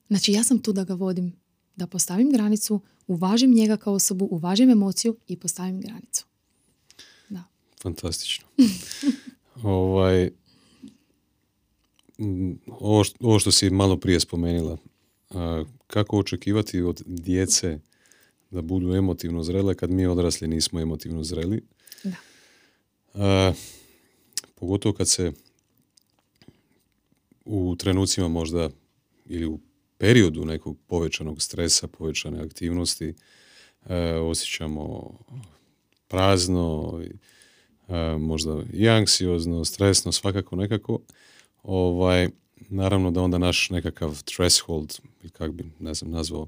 Znači ja sam tu da ga vodim, da postavim granicu, uvažim njega kao osobu, uvažim emociju i postavim granicu. Da. Fantastično. ovaj, ovo, što, ovo što si malo prije spomenula, kako očekivati od djece da budu emotivno zrele kad mi odrasli nismo emotivno zreli? Da. E, pogotovo kad se u trenucima možda ili u periodu nekog povećanog stresa, povećane aktivnosti e, osjećamo prazno, e, možda i anksiozno, stresno, svakako nekako. Ovaj, naravno da onda naš nekakav threshold, kako bi ne znam, nazvao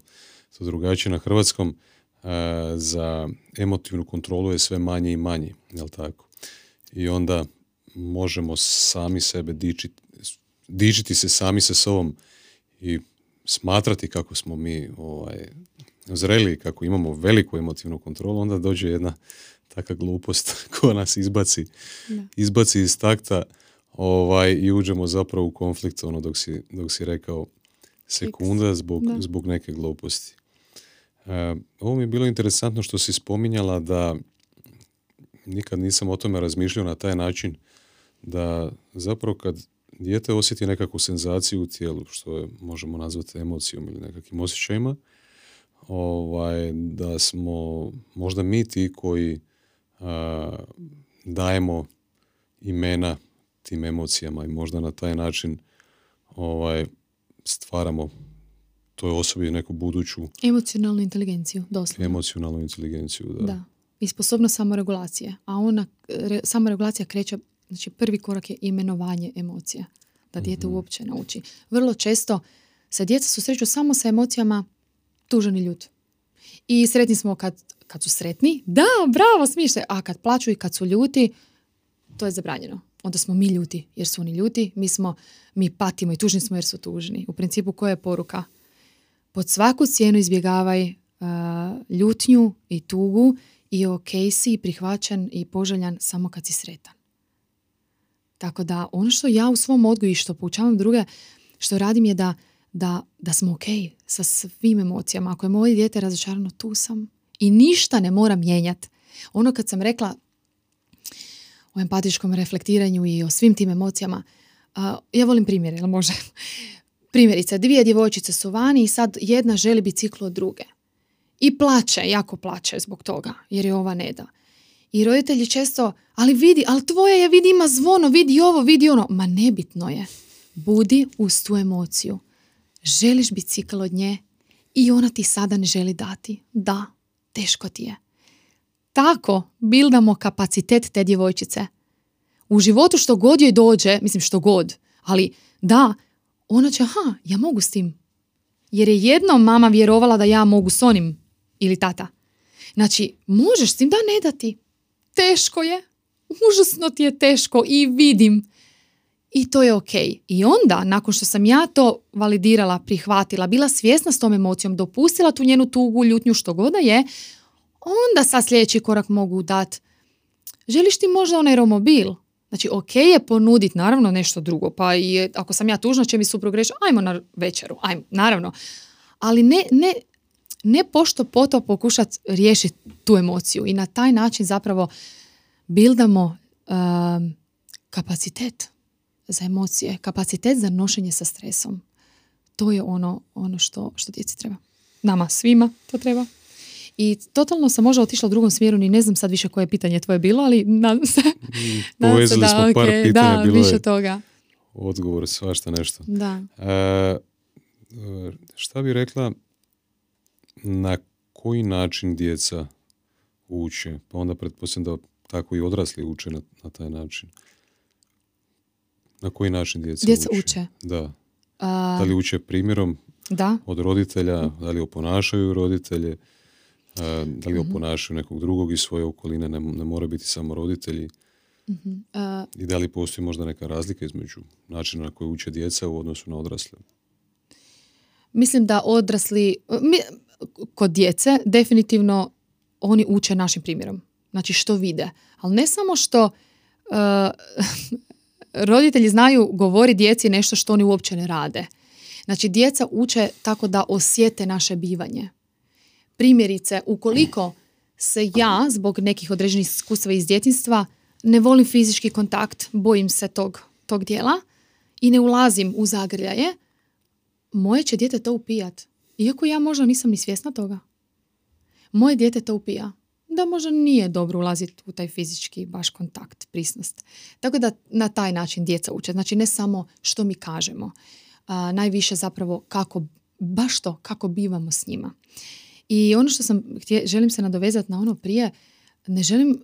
to drugačije na hrvatskom, e, za emotivnu kontrolu je sve manje i manje, jel tako? I onda možemo sami sebe dičiti, dičiti se sami sa sobom i smatrati kako smo mi ovaj, zreli, kako imamo veliku emotivnu kontrolu, onda dođe jedna takva glupost koja nas izbaci, izbaci iz takta ovaj, i uđemo zapravo u konflikt ono dok si, dok si rekao sekunda zbog, zbog neke gluposti. E, ovo mi je bilo interesantno što si spominjala da nikad nisam o tome razmišljao na taj način da zapravo kad dijete osjeti nekakvu senzaciju u tijelu, što je, možemo nazvati emocijom ili nekakvim osjećajima, ovaj, da smo možda mi ti koji dajemo imena tim emocijama i možda na taj način ovaj, stvaramo toj osobi neku buduću... Emocionalnu inteligenciju, doslovno. Emocionalnu inteligenciju, da. Da. I sposobnost samoregulacije. A ona, re, samoregulacija kreće, znači prvi korak je imenovanje emocija. Da dijete mm uopće nauči. Vrlo često se djeca susreću samo sa emocijama tužan i ljut. I sretni smo kad, kad su sretni. Da, bravo, smiše. A kad plaću i kad su ljuti, to je zabranjeno. Onda smo mi ljuti jer su oni ljuti. Mi, smo, mi patimo i tužni smo jer su tužni. U principu koja je poruka? Pod svaku cijenu izbjegavaj uh, ljutnju i tugu i ok si prihvaćen i poželjan samo kad si sretan. Tako da ono što ja u svom odgoju i što poučavam druge, što radim je da, da, da smo ok sa svim emocijama. Ako je moje dijete razočarano, tu sam. I ništa ne mora mijenjati. Ono kad sam rekla o empatičkom reflektiranju i o svim tim emocijama, ja volim primjere, jel može? Primjerice, dvije djevojčice su vani i sad jedna želi biciklo od druge. I plaće, jako plaće zbog toga, jer je ova ne da. I roditelji često, ali vidi, ali tvoje je, vidi ima zvono, vidi ovo, vidi ono. Ma nebitno je. Budi uz tu emociju. Želiš bicikl od nje i ona ti sada ne želi dati. Da, teško ti je. Tako bildamo kapacitet te djevojčice. U životu što god joj dođe, mislim što god, ali da, ona će, aha, ja mogu s tim. Jer je jednom mama vjerovala da ja mogu s onim ili tata. Znači, možeš s tim da ne dati. Teško je. Užasno ti je teško i vidim. I to je ok. I onda, nakon što sam ja to validirala, prihvatila, bila svjesna s tom emocijom, dopustila tu njenu tugu, ljutnju, što god je, onda sa sljedeći korak mogu dati. Želiš ti možda onaj romobil? Znači, ok je ponuditi naravno nešto drugo, pa i ako sam ja tužna će mi suprug reći, ajmo na večeru, ajmo, naravno. Ali ne, ne, ne pošto poto pokušati riješiti tu emociju i na taj način zapravo bildamo um, kapacitet za emocije, kapacitet za nošenje sa stresom. To je ono, ono što, što djeci treba. Nama svima to treba. I totalno sam možda otišla u drugom smjeru, ni ne znam sad više koje pitanje tvoje bilo, ali nadam se, nadam se da, smo par pitanja, da, bilo više toga. Odgovor, svašta nešto. Da. E, šta bi rekla, na koji način djeca uče? Pa onda pretpostavljam da tako i odrasli uče na, na taj način. Na koji način djeca, djeca uče? Da. da li uče primjerom da. od roditelja, da li oponašaju roditelje, da li mhm. oponašaju nekog drugog iz svoje okoline, ne, ne mora biti samo roditelji. uh I da li postoji možda neka razlika između načina na koji uče djeca u odnosu na odrasle? Mislim da odrasli, kod djece definitivno oni uče našim primjerom. Znači što vide. Ali ne samo što roditelji znaju govori djeci nešto što oni uopće ne rade. Znači djeca uče tako da osjete naše bivanje. Primjerice, ukoliko se ja zbog nekih određenih iskustava iz djetinstva ne volim fizički kontakt, bojim se tog, tog dijela i ne ulazim u zagrljaje, moje će dijete to upijat. Iako ja možda nisam ni svjesna toga. Moje dijete to upija. da možda nije dobro ulaziti u taj fizički baš kontakt, prisnost. Tako da na taj način djeca uče. Znači ne samo što mi kažemo, a, najviše zapravo kako, baš to, kako bivamo s njima. I ono što sam, htje, želim se nadovezati na ono prije, ne želim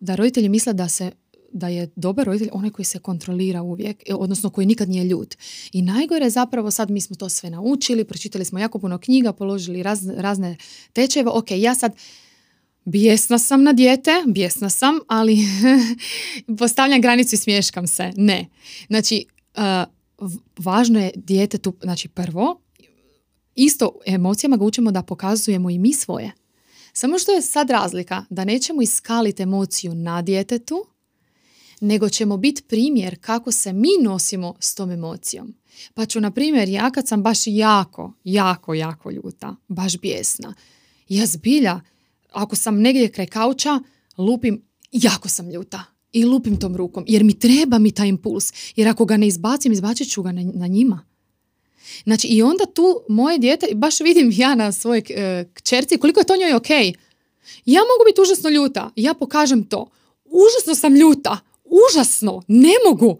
da roditelji misle da se da je dobar roditelj onaj koji se kontrolira uvijek, e, odnosno koji nikad nije ljut. I najgore je zapravo, sad mi smo to sve naučili, pročitali smo jako puno knjiga, položili razne tečajeve, ok, ja sad bijesna sam na dijete, bijesna sam, ali postavljam granicu i smješkam se. Ne. Znači, uh, važno je tu, znači prvo, isto emocijama ga učimo da pokazujemo i mi svoje. Samo što je sad razlika da nećemo iskaliti emociju na djetetu, nego ćemo biti primjer kako se mi nosimo s tom emocijom. Pa ću, na primjer, ja kad sam baš jako, jako, jako ljuta, baš bijesna, ja zbilja, ako sam negdje kraj kauča, lupim, jako sam ljuta. I lupim tom rukom, jer mi treba mi taj impuls. Jer ako ga ne izbacim, izbacit ću ga na, na njima. Znači i onda tu moje dijete, baš vidim ja na svojoj e, kćerci koliko je to njoj ok. Ja mogu biti užasno ljuta, ja pokažem to. Užasno sam ljuta, užasno, ne mogu.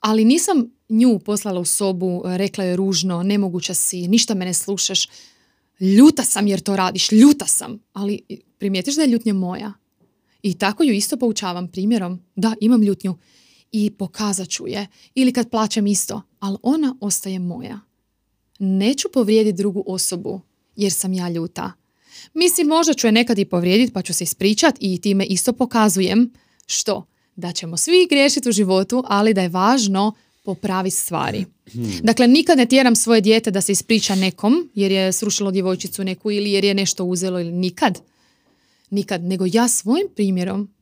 Ali nisam nju poslala u sobu, rekla je ružno, nemoguća si, ništa me ne slušaš. Ljuta sam jer to radiš, ljuta sam. Ali primijetiš da je ljutnja moja. I tako ju isto poučavam primjerom. Da, imam ljutnju i pokazat ću je. Ili kad plaćem isto, ali ona ostaje moja. Neću povrijediti drugu osobu jer sam ja ljuta. Mislim, možda ću je nekad i povrijediti pa ću se ispričat i time isto pokazujem što? Da ćemo svi griješiti u životu, ali da je važno popraviti stvari. Dakle, nikad ne tjeram svoje dijete da se ispriča nekom jer je srušilo djevojčicu neku ili jer je nešto uzelo ili nikad. Nikad. Nego ja svojim primjerom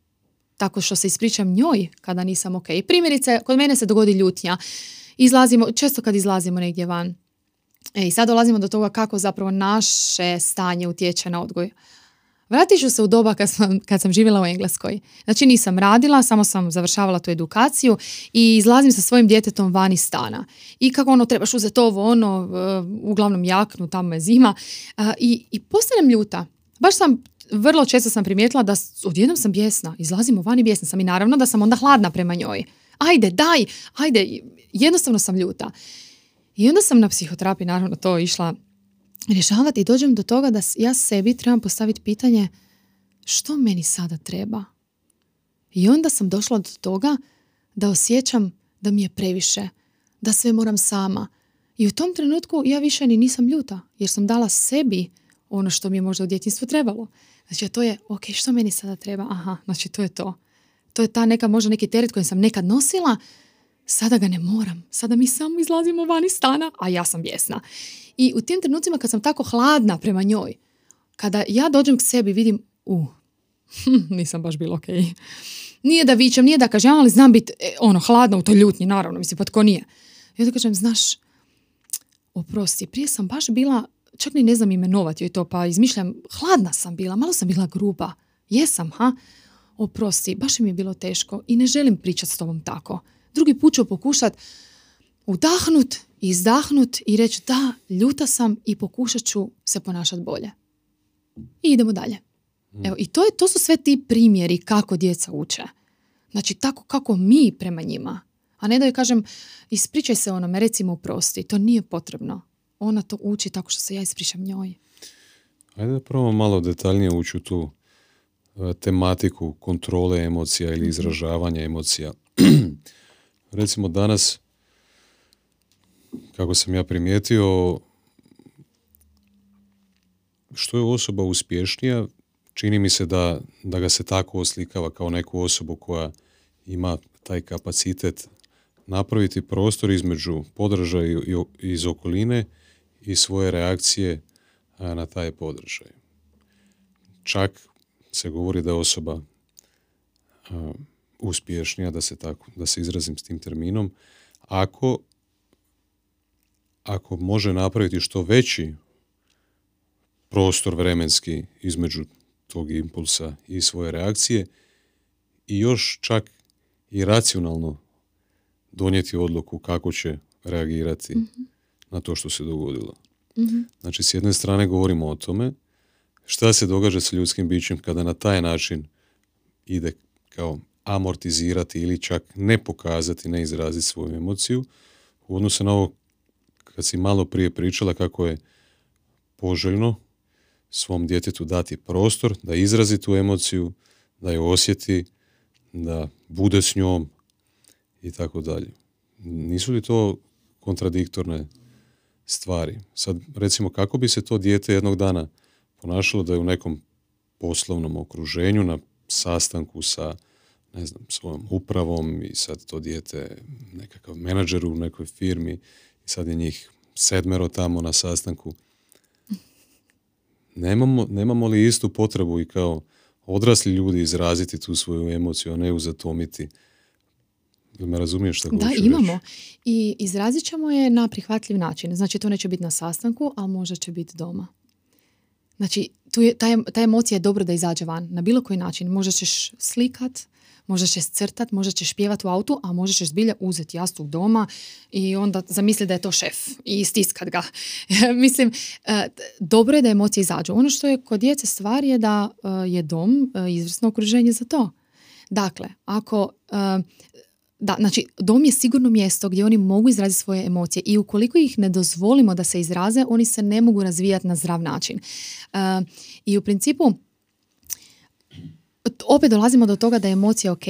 tako što se ispričam njoj kada nisam ok. Primjerice, kod mene se dogodi ljutnja. Izlazimo, često kad izlazimo negdje van. E, I sad dolazimo do toga kako zapravo naše stanje utječe na odgoj. Vratit ću se u doba kad sam, kad sam živjela u Engleskoj. Znači nisam radila, samo sam završavala tu edukaciju i izlazim sa svojim djetetom van iz stana. I kako ono, trebaš uzeti ovo, ono, uglavnom jaknu, tamo je zima. I, i postanem ljuta. Baš sam vrlo često sam primijetila da odjednom sam bijesna, izlazimo van i bijesna sam i naravno da sam onda hladna prema njoj. Ajde, daj, ajde, jednostavno sam ljuta. I onda sam na psihoterapiji naravno to išla rješavati i dođem do toga da ja sebi trebam postaviti pitanje što meni sada treba. I onda sam došla do toga da osjećam da mi je previše, da sve moram sama. I u tom trenutku ja više ni nisam ljuta, jer sam dala sebi ono što mi je možda u djetinstvu trebalo. Znači, to je, ok, što meni sada treba? Aha, znači, to je to. To je ta neka, možda neki teret koji sam nekad nosila, sada ga ne moram. Sada mi samo izlazimo van iz stana, a ja sam bijesna. I u tim trenucima kad sam tako hladna prema njoj, kada ja dođem k sebi vidim, u, nisam baš bila ok. Nije da vičem, nije da kažem, ali znam biti e, ono, hladna u toj ljutnji, naravno, mislim, pa tko nije. I onda kažem, znaš, oprosti, prije sam baš bila čak ni ne znam imenovati joj to, pa izmišljam, hladna sam bila, malo sam bila gruba. Jesam, ha? Oprosti, baš mi je bilo teško i ne želim pričati s tobom tako. Drugi put ću pokušat udahnut, izdahnut i reći da, ljuta sam i pokušat ću se ponašati bolje. I idemo dalje. Mm. Evo, i to, je, to su sve ti primjeri kako djeca uče. Znači, tako kako mi prema njima. A ne da joj kažem, ispričaj se onome, recimo prosti. To nije potrebno ona to uči tako što se ja ispričam njoj. Ajde da probamo malo detaljnije ući u tu e, tematiku kontrole emocija ili mhm. izražavanja emocija. Recimo danas, kako sam ja primijetio, što je osoba uspješnija, čini mi se da, da ga se tako oslikava kao neku osobu koja ima taj kapacitet napraviti prostor između podražaja iz okoline i svoje reakcije na taj podržaj. Čak se govori da je osoba uspješnija, da se, tako, da se izrazim s tim terminom, ako, ako može napraviti što veći prostor vremenski između tog impulsa i svoje reakcije i još čak i racionalno donijeti odluku kako će reagirati mhm na to što se dogodilo. mm Znači, s jedne strane govorimo o tome šta se događa sa ljudskim bićem kada na taj način ide kao amortizirati ili čak ne pokazati, ne izraziti svoju emociju u odnosu na ovo kad si malo prije pričala kako je poželjno svom djetetu dati prostor da izrazi tu emociju, da je osjeti, da bude s njom i tako dalje. Nisu li to kontradiktorne stvari? Sad, recimo, kako bi se to dijete jednog dana ponašalo da je u nekom poslovnom okruženju, na sastanku sa ne znam, svojom upravom i sad to dijete nekakav menadžer u nekoj firmi i sad je njih sedmero tamo na sastanku. Nemamo, nemamo li istu potrebu i kao odrasli ljudi izraziti tu svoju emociju, a ne uzatomiti? Me razumiješ što Da, imamo. I izrazit ćemo je na prihvatljiv način. Znači, to neće biti na sastanku, ali možda će biti doma. Znači, tu je, ta, ta emocija je dobro da izađe van. Na bilo koji način. Možda ćeš slikat, možda ćeš crtat, možda ćeš pjevat u autu, a možda ćeš zbilja uzeti jastuk doma i onda zamisli da je to šef i stiskat ga. Mislim, e, dobro je da emocije izađu. Ono što je kod djece stvar je da e, je dom e, izvrsno okruženje za to. Dakle, ako da, znači dom je sigurno mjesto gdje oni mogu izraziti svoje emocije i ukoliko ih ne dozvolimo da se izraze, oni se ne mogu razvijati na zdrav način. I u principu opet dolazimo do toga da je emocija ok,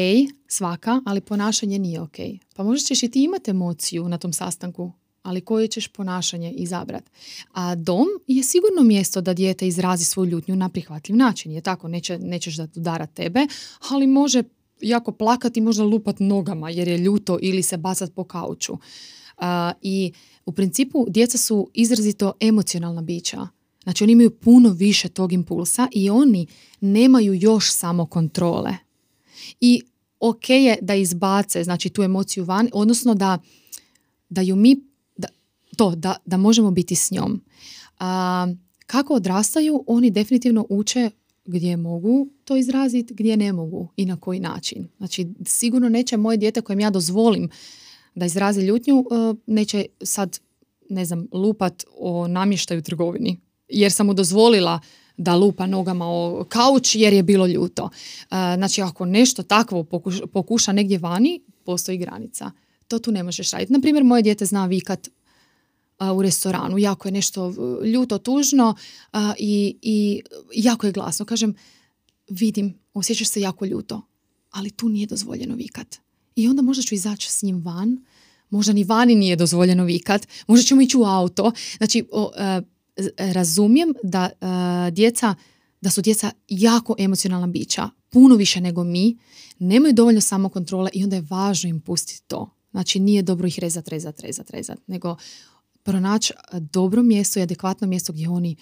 svaka, ali ponašanje nije ok. Pa možda ćeš i ti imati emociju na tom sastanku, ali koje ćeš ponašanje izabrati. A dom je sigurno mjesto da dijete izrazi svoju ljutnju na prihvatljiv način. Je tako, Neće, nećeš da udara tebe, ali može jako plakati možda lupat nogama jer je ljuto ili se bacat po kauču. I u principu djeca su izrazito emocionalna bića. Znači oni imaju puno više tog impulsa i oni nemaju još samo kontrole. I ok je da izbace znači tu emociju van, odnosno da, da ju mi, da, to, da, da možemo biti s njom. A, kako odrastaju, oni definitivno uče gdje mogu to izraziti, gdje ne mogu i na koji način. Znači, sigurno neće moje dijete kojem ja dozvolim da izrazi ljutnju, e, neće sad, ne znam, lupat o namještaju trgovini jer sam mu dozvolila da lupa nogama o kauč jer je bilo ljuto. E, znači, ako nešto takvo pokuša, negdje vani, postoji granica. To tu ne možeš raditi. Naprimjer, moje dijete zna vikat u restoranu, jako je nešto ljuto, tužno i, i jako je glasno. Kažem, vidim, osjećaš se jako ljuto, ali tu nije dozvoljeno vikat. I onda možda ću izaći s njim van, možda ni vani nije dozvoljeno vikat, možda ćemo ići u auto. Znači, e, razumijem da e, djeca, da su djeca jako emocionalna bića, puno više nego mi, nemaju dovoljno samokontrole i onda je važno im pustiti to. Znači nije dobro ih rezat, rezat, rezat, rezat, nego pronaći dobro mjesto i adekvatno mjesto gdje oni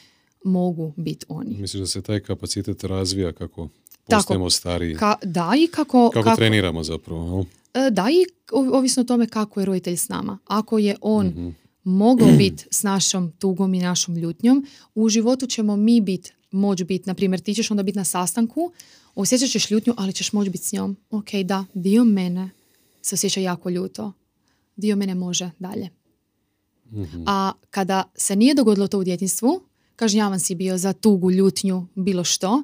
mogu biti oni. Misliš da se taj kapacitet razvija kako postajemo stariji? Ka, da i kako, kako... treniramo zapravo, e, Da i ovisno o tome kako je roditelj s nama. Ako je on mm mogao biti s našom tugom i našom ljutnjom, u životu ćemo mi biti, moći biti, na primjer ti ćeš onda biti na sastanku, osjećat ćeš ljutnju, ali ćeš moći biti s njom. Ok, da, dio mene se osjeća jako ljuto. Dio mene može dalje. Mhm. A kada se nije dogodilo to u djetinstvu, kažnjavan si bio za tugu, ljutnju, bilo što,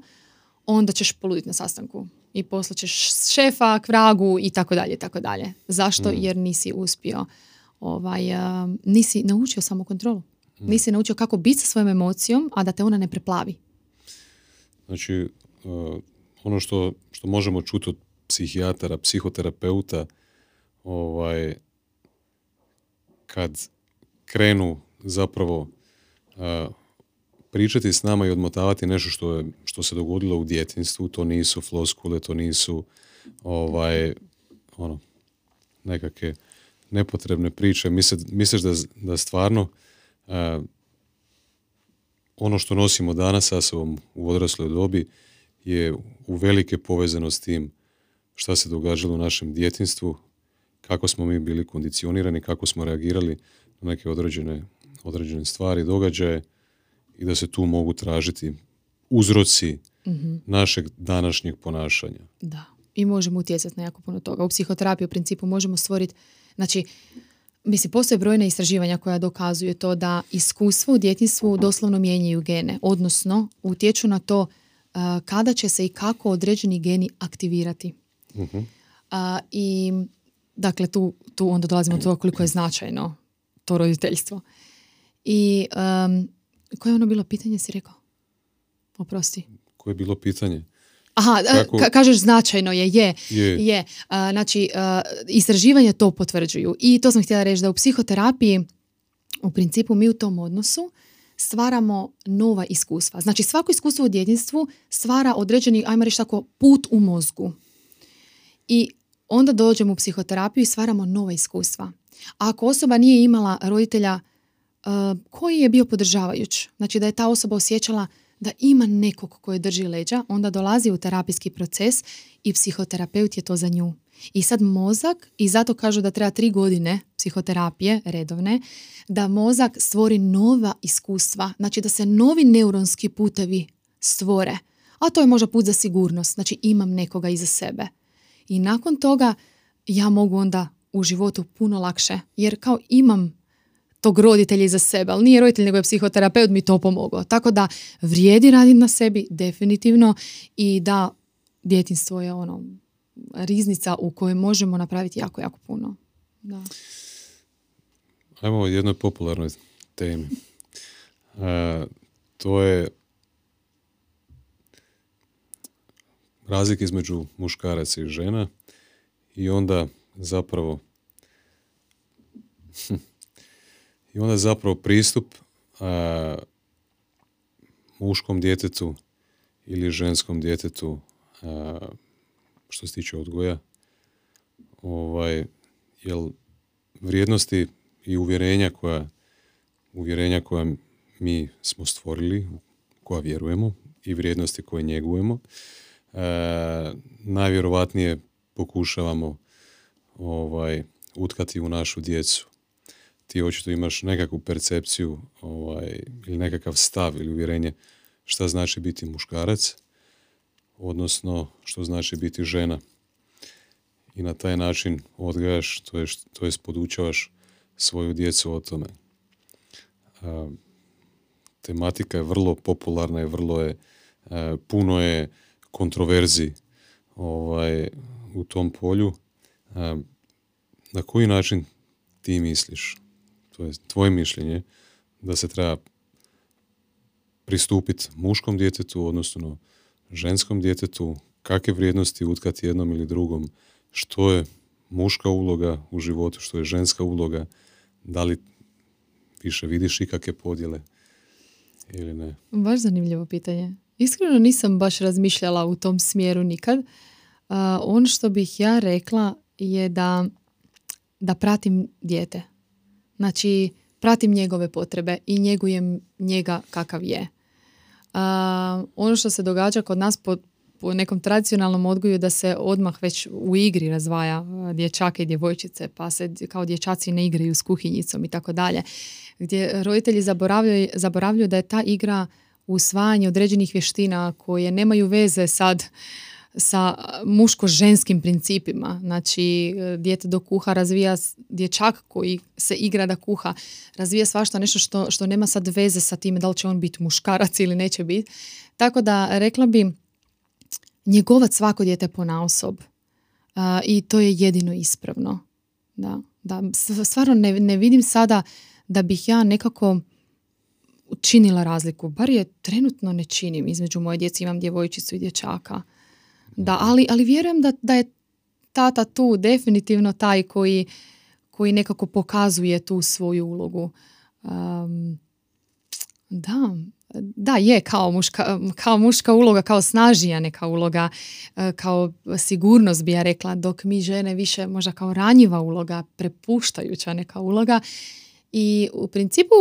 onda ćeš poluditi na sastanku i poslaćeš šefa k vragu i tako dalje, tako dalje. Zašto? Mhm. Jer nisi uspio ovaj, nisi naučio samokontrolu. Nisi naučio kako biti sa svojom emocijom, a da te ona ne preplavi. Znači, ono što, što možemo čuti od psihijatara, psihoterapeuta, ovaj, kad krenu zapravo pričati s nama i odmotavati nešto što, je, što se dogodilo u djetinstvu, to nisu floskule, to nisu ovaj, ono, nekakve nepotrebne priče. Misliš da, da stvarno ono što nosimo danas sa sobom u odrasloj dobi je u velike povezano s tim šta se događalo u našem djetinstvu, kako smo mi bili kondicionirani, kako smo reagirali na neke određene, određene stvari, događaje i da se tu mogu tražiti uzroci mm našeg današnjeg ponašanja. Da, i možemo utjecati na jako puno toga. U psihoterapiji u principu možemo stvoriti, znači, mislim, postoje brojna istraživanja koja dokazuju to da iskustvo u djetinstvu doslovno mijenjaju gene, odnosno utječu na to kada će se i kako određeni geni aktivirati. uh I dakle, tu, tu onda dolazimo do toga koliko je značajno to roditeljstvo. I um, koje je ono bilo pitanje, si rekao? Oprosti. Koje je bilo pitanje? Aha, kažeš značajno je, je. je. znači, istraživanja to potvrđuju. I to sam htjela reći da u psihoterapiji u principu mi u tom odnosu stvaramo nova iskustva. Znači, svako iskustvo u djetinstvu stvara određeni, ajmo reći tako, put u mozgu. I onda dođemo u psihoterapiju i stvaramo nova iskustva. A ako osoba nije imala roditelja koji je bio podržavajuć, znači da je ta osoba osjećala da ima nekog koji drži leđa, onda dolazi u terapijski proces i psihoterapeut je to za nju. I sad mozak, i zato kažu da treba tri godine psihoterapije redovne, da mozak stvori nova iskustva, znači da se novi neuronski putevi stvore. A to je možda put za sigurnost, znači imam nekoga iza sebe. I nakon toga ja mogu onda u životu puno lakše, jer kao imam tog roditelja iza sebe, ali nije roditelj nego je psihoterapeut mi to pomogao. Tako da vrijedi raditi na sebi definitivno i da djetinstvo je ono riznica u kojoj možemo napraviti jako, jako puno. Da. Ajmo o jednoj popularnoj temi. E, to je razlika između muškaraca i žena i onda zapravo I onda zapravo pristup a, muškom djetetu ili ženskom djetetu a, što se tiče odgoja ovaj, jel vrijednosti i uvjerenja koja uvjerenja koja mi smo stvorili, koja vjerujemo i vrijednosti koje njegujemo, e, najvjerovatnije pokušavamo ovaj, utkati u našu djecu ti očito imaš nekakvu percepciju ovaj, ili nekakav stav ili uvjerenje šta znači biti muškarac, odnosno što znači biti žena. I na taj način odgajaš, to je, to je podučavaš svoju djecu o tome. A, tematika je vrlo popularna i vrlo je, puno je kontroverzi ovaj, u tom polju. na koji način ti misliš to je tvoje mišljenje, da se treba pristupiti muškom djetetu, odnosno ženskom djetetu, kakve vrijednosti utkati jednom ili drugom, što je muška uloga u životu, što je ženska uloga, da li više vidiš ikakve podjele ili ne? Baš zanimljivo pitanje. Iskreno nisam baš razmišljala u tom smjeru nikad. Uh, ono što bih ja rekla je da, da pratim dijete. Znači, pratim njegove potrebe i njegujem njega kakav je. ono što se događa kod nas po, po nekom tradicionalnom odgoju da se odmah već u igri razvaja dječake i djevojčice, pa se kao dječaci ne igraju s kuhinjicom i tako dalje. Gdje roditelji zaboravljaju, zaboravljaju da je ta igra usvajanje određenih vještina koje nemaju veze sad sa muško-ženskim principima. Znači, dijete do kuha razvija, dječak koji se igra da kuha, razvija svašta nešto što, što nema sad veze sa time da li će on biti muškarac ili neće biti. Tako da, rekla bi, njegovat svako dijete po naosob. I to je jedino ispravno. Da, da. Stvarno ne, ne vidim sada da bih ja nekako činila razliku. Bar je trenutno ne činim između moje djece. Imam djevojčicu i dječaka. Da, ali, ali vjerujem da, da je tata tu definitivno taj koji, koji nekako pokazuje tu svoju ulogu. Um, da, da, je kao muška, kao muška uloga, kao snažija neka uloga, e, kao sigurnost bi ja rekla, dok mi žene više možda kao ranjiva uloga, prepuštajuća neka uloga. I u principu,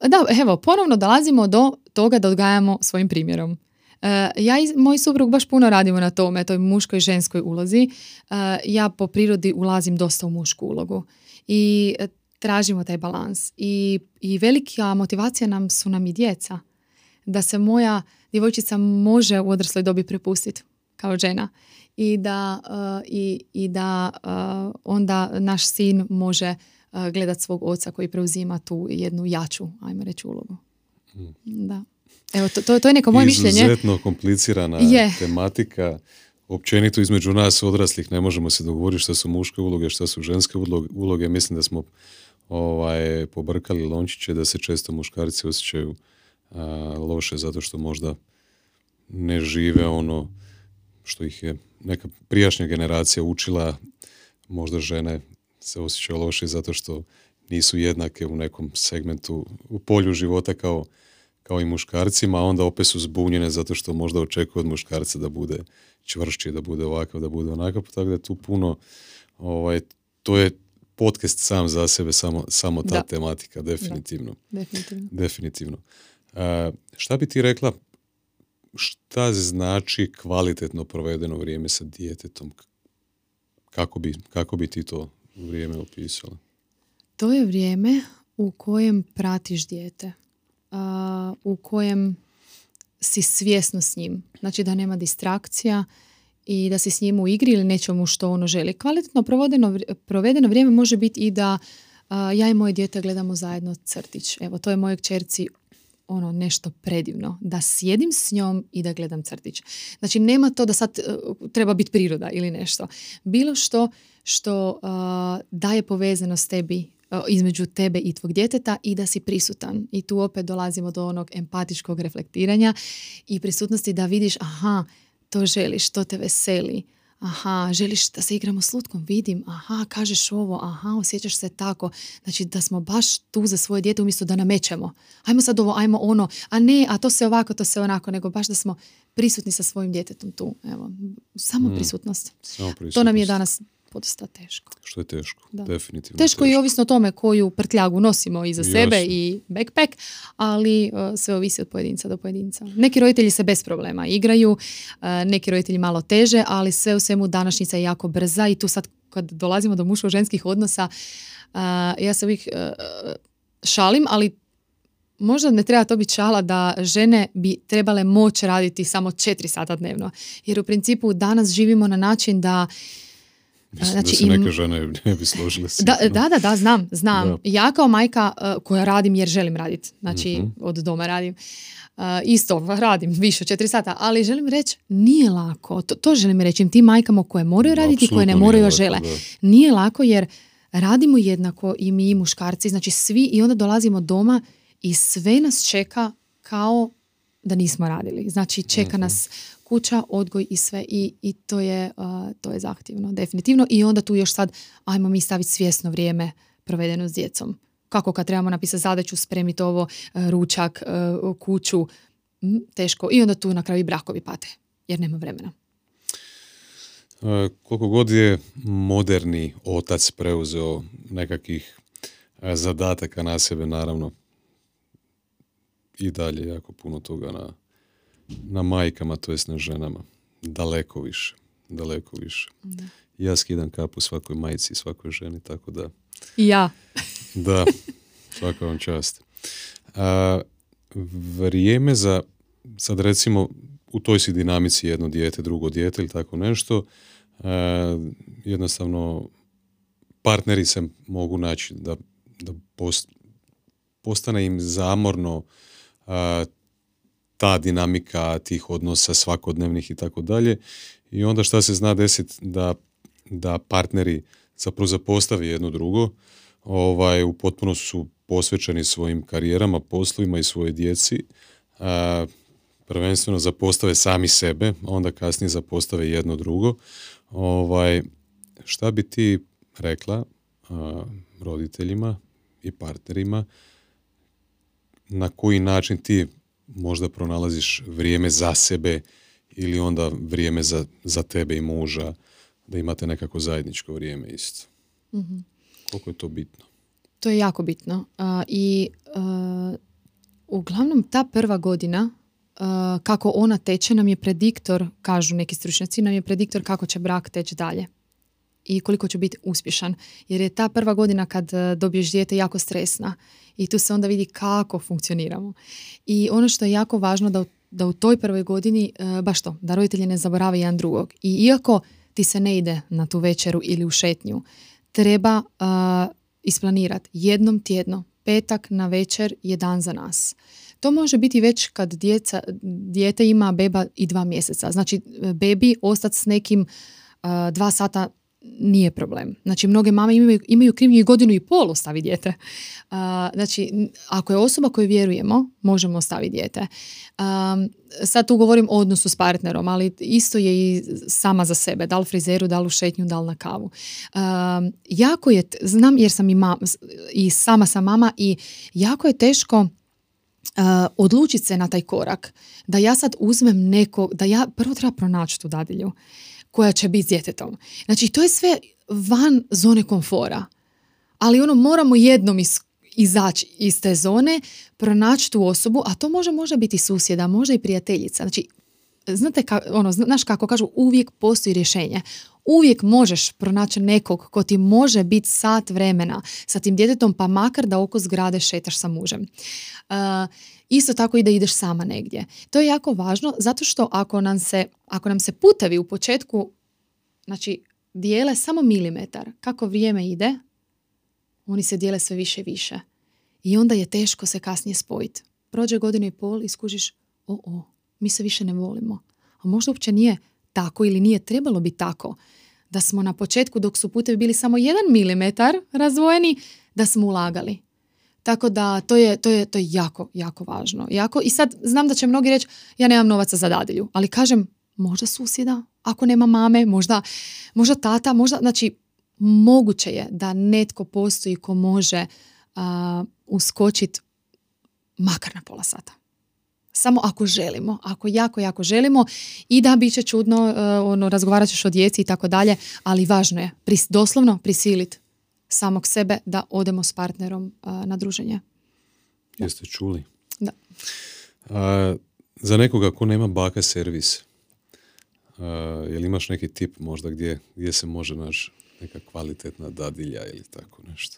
da, evo, ponovno dolazimo do toga da odgajamo svojim primjerom. Eh, ja i moj suprug baš puno radimo na tome, toj muškoj i ženskoj ulozi. Eh, ja po prirodi ulazim dosta u mušku ulogu i eh, tražimo taj balans. I, i velika motivacija nam su nam i djeca. Da se moja djevojčica može u odrasloj dobi prepustiti kao žena i da, i, i da onda naš sin može uh, gledat svog oca koji preuzima tu jednu jaču, ajmo reći, ulogu. Mm. Da. Evo, to, to, to je neko moje mišljenje. Izuzetno komplicirana Je. tematika. Općenito između nas odraslih ne možemo se dogovoriti šta su muške uloge, šta su ženske uloge. uloge. Mislim da smo ovaj, pobrkali lončiće da se često muškarci osjećaju a, loše zato što možda ne žive ono što ih je neka prijašnja generacija učila, možda žene se osjećaju loše zato što nisu jednake u nekom segmentu u polju života kao, kao i muškarcima, a onda opet su zbunjene zato što možda očekuju od muškarca da bude čvršći, da bude ovakav, da bude onakav, tako da je tu puno ovaj, to je podcast sam za sebe, samo, samo ta Da. tematika, definitivno. Definitivno. Definitivno. E, šta bi ti rekla, šta znači kvalitetno provedeno vrijeme sa djetetom? Kako bi, kako bi ti to vrijeme opisala? To je vrijeme u kojem pratiš dijete, a, u kojem si svjesno s njim. Znači da nema distrakcija i da si s njim u igri ili nečemu što ono želi. Kvalitetno provedeno, vri- provedeno vrijeme može biti i da a, ja i moje dijete gledamo zajedno crtić. Evo, to je mojoj kćerci ono nešto predivno. Da sjedim s njom i da gledam crtić. Znači nema to da sad e, treba biti priroda ili nešto. Bilo što što a, daje povezanost tebi između tebe i tvog djeteta i da si prisutan. I tu opet dolazimo do onog empatičkog reflektiranja i prisutnosti da vidiš aha, to želiš, to te veseli. Aha, želiš da se igramo s lutkom, vidim, aha, kažeš ovo, aha, osjećaš se tako. Znači da smo baš tu za svoje dijete umjesto da namećemo. Ajmo sad ovo, ajmo ono, a ne, a to se ovako, to se onako, nego baš da smo prisutni sa svojim djetetom tu. Evo, samo Mm. prisutnost. Samo To nam je prisutnost. danas podosta teško. Što je teško, Da. definitivno. Teško i ovisno o tome koju prtljagu nosimo iza Jasno. sebe i backpack, ali uh, sve ovisi od pojedinca do pojedinca. Neki roditelji se bez problema igraju, uh, neki roditelji malo teže, ali sve u svemu današnjica je jako brza i tu sad kad dolazimo do muško-ženskih odnosa, uh, ja se uvijek uh, šalim, ali možda ne treba to biti šala da žene bi trebale moći raditi samo četiri sata dnevno. Jer u principu danas živimo na način da Mislim znači da se neke žene ne bi složile s da, da, da, da, znam, znam. Da. Ja kao majka uh, koja radim jer želim raditi, znači Mhm. od doma radim, uh, isto radim više od četiri sata, ali želim reći nije lako. To, to želim reći tim majkama koje moraju raditi i koje ne moraju, lako, žele. da. Nije lako jer radimo jednako i mi i muškarci, znači svi i onda dolazimo doma i sve nas čeka kao da nismo radili. Znači čeka Mhm. nas kuća, odgoj i sve i, i to, je, uh, to je zahtjevno, definitivno. I onda tu još sad, ajmo mi staviti svjesno vrijeme provedeno s djecom. Kako kad trebamo napisati zadaću, spremiti ovo, uh, ručak, uh, kuću, teško. I onda tu na kraju i brakovi pate, jer nema vremena. E, koliko god je moderni otac preuzeo nekakvih e, zadataka na sebe, naravno, i dalje jako puno toga na, na majkama, to jest na ženama. Daleko više. Daleko više. Ja skidam kapu svakoj majci i svakoj ženi, tako da I ja. da, svaka vam čast. A, vrijeme za, sad recimo, u toj si dinamici jedno dijete, drugo dijete ili tako nešto, a, jednostavno partneri se mogu naći da, da post- postane im zamorno a, ta dinamika tih odnosa svakodnevnih i tako dalje. I onda šta se zna desiti da, da partneri zapravo zapostave jedno drugo, ovaj, u potpuno su posvećeni svojim karijerama, poslovima i svoje djeci, a, prvenstveno zapostave sami sebe, onda kasnije zapostave jedno drugo. Ovaj, šta bi ti rekla a, roditeljima i partnerima na koji način ti možda pronalaziš vrijeme za sebe ili onda vrijeme za, za tebe i muža, da imate nekako zajedničko vrijeme isto. Mhm. Koliko je to bitno? To je jako bitno. A, I a, uglavnom ta prva godina a, kako ona teče nam je prediktor, kažu neki stručnjaci, nam je prediktor kako će brak teći dalje i koliko će biti uspješan. Jer je ta prva godina kad a, dobiješ dijete jako stresna i tu se onda vidi kako funkcioniramo. I ono što je jako važno da u, da u toj prvoj godini, a, baš to, da roditelji ne zaborave jedan drugog. I iako ti se ne ide na tu večeru ili u šetnju, treba a, isplanirati jednom tjedno, petak na večer je dan za nas. To može biti već kad djeca, dijete ima beba i dva mjeseca. Znači, bebi ostati s nekim dva sata nije problem. Znači, mnoge mame imaju, imaju krivnju i godinu i pol ostavi dijete. znači, ako je osoba koju vjerujemo, možemo ostaviti dijete. sad tu govorim o odnosu s partnerom, ali isto je i sama za sebe. Da li frizeru, da li u šetnju, da li na kavu. jako je, znam jer sam i, i sama sa mama i jako je teško Uh, odlučiti se na taj korak da ja sad uzmem neko, da ja prvo treba pronaći tu dadilju koja će biti s djetetom. Znači, to je sve van zone komfora. Ali ono, moramo jednom izaći iz te zone, pronaći tu osobu, a to može možda biti susjeda, može i prijateljica. Znači, znate, ka, ono, znaš kako kažu, uvijek postoji rješenje. Uvijek možeš pronaći nekog ko ti može biti sat vremena sa tim djetetom, pa makar da oko zgrade šetaš sa mužem. Uh, isto tako i da ideš sama negdje. To je jako važno zato što ako nam se, ako nam se putevi u početku znači, dijele samo milimetar, kako vrijeme ide, oni se dijele sve više i više. I onda je teško se kasnije spojiti. Prođe godinu i pol i skužiš, o, o, mi se više ne volimo. A možda uopće nije tako ili nije trebalo biti tako. Da smo na početku, dok su putevi bili samo jedan milimetar razvojeni, da smo ulagali. Tako da to je, to je, to je jako, jako važno. Jako, I sad znam da će mnogi reći ja nemam novaca za dadilju, ali kažem možda susjeda, ako nema mame, možda, možda tata, možda, znači moguće je da netko postoji ko može uh, uskočiti makar na pola sata. Samo ako želimo, ako jako, jako želimo i da bit će čudno, uh, ono, razgovarat ćeš o djeci i tako dalje, ali važno je pris, doslovno prisiliti samog sebe da odemo s partnerom na druženje. Jeste čuli? Da. A, za nekoga ko nema baka servis, uh, jel imaš neki tip možda gdje, gdje se može naći neka kvalitetna dadilja ili tako nešto?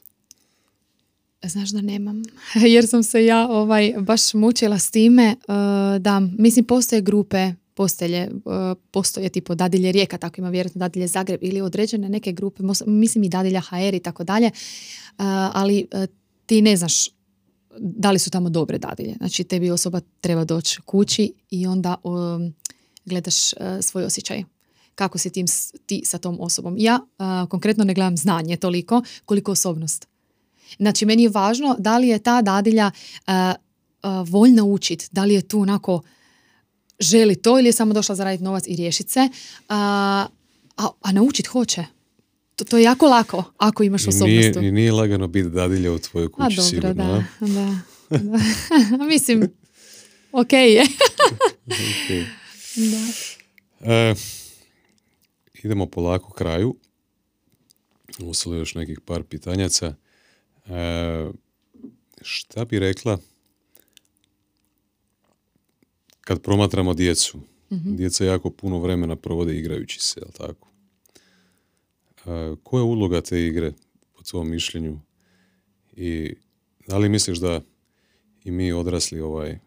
Znaš da nemam, jer sam se ja ovaj baš mučila s time da, mislim, postoje grupe postelje, e, postoje tipo dadilje Rijeka, tako ima vjerojatno dadilje Zagreb ili određene neke grupe, mislim i dadilja HR i tako dalje, e, ali e, ti ne znaš da li su tamo dobre dadilje. Znači tebi osoba treba doći kući i onda gledaš svoj osjećaj kako si tim, ti sa tom osobom. Ja konkretno ne gledam znanje toliko koliko osobnost. Znači meni je važno da li je ta dadilja voljna učiti, da li je tu onako želi to ili je samo došla zaraditi novac i riješiti se, a, a, a naučit hoće. To, to je jako lako ako imaš osobnost. I nije, nije lagano biti dadilja u tvojoj kući, a, dobro, sigurno. Da, da, da. Mislim, ok je. okay. Da. E, idemo polako kraju. Uslo još nekih par pitanjaca. E, šta bi rekla kad promatramo djecu, mm djeca jako puno vremena provode igrajući se, jel tako? E, koja je uloga te igre, po svom mišljenju? I da li misliš da i mi odrasli ovaj,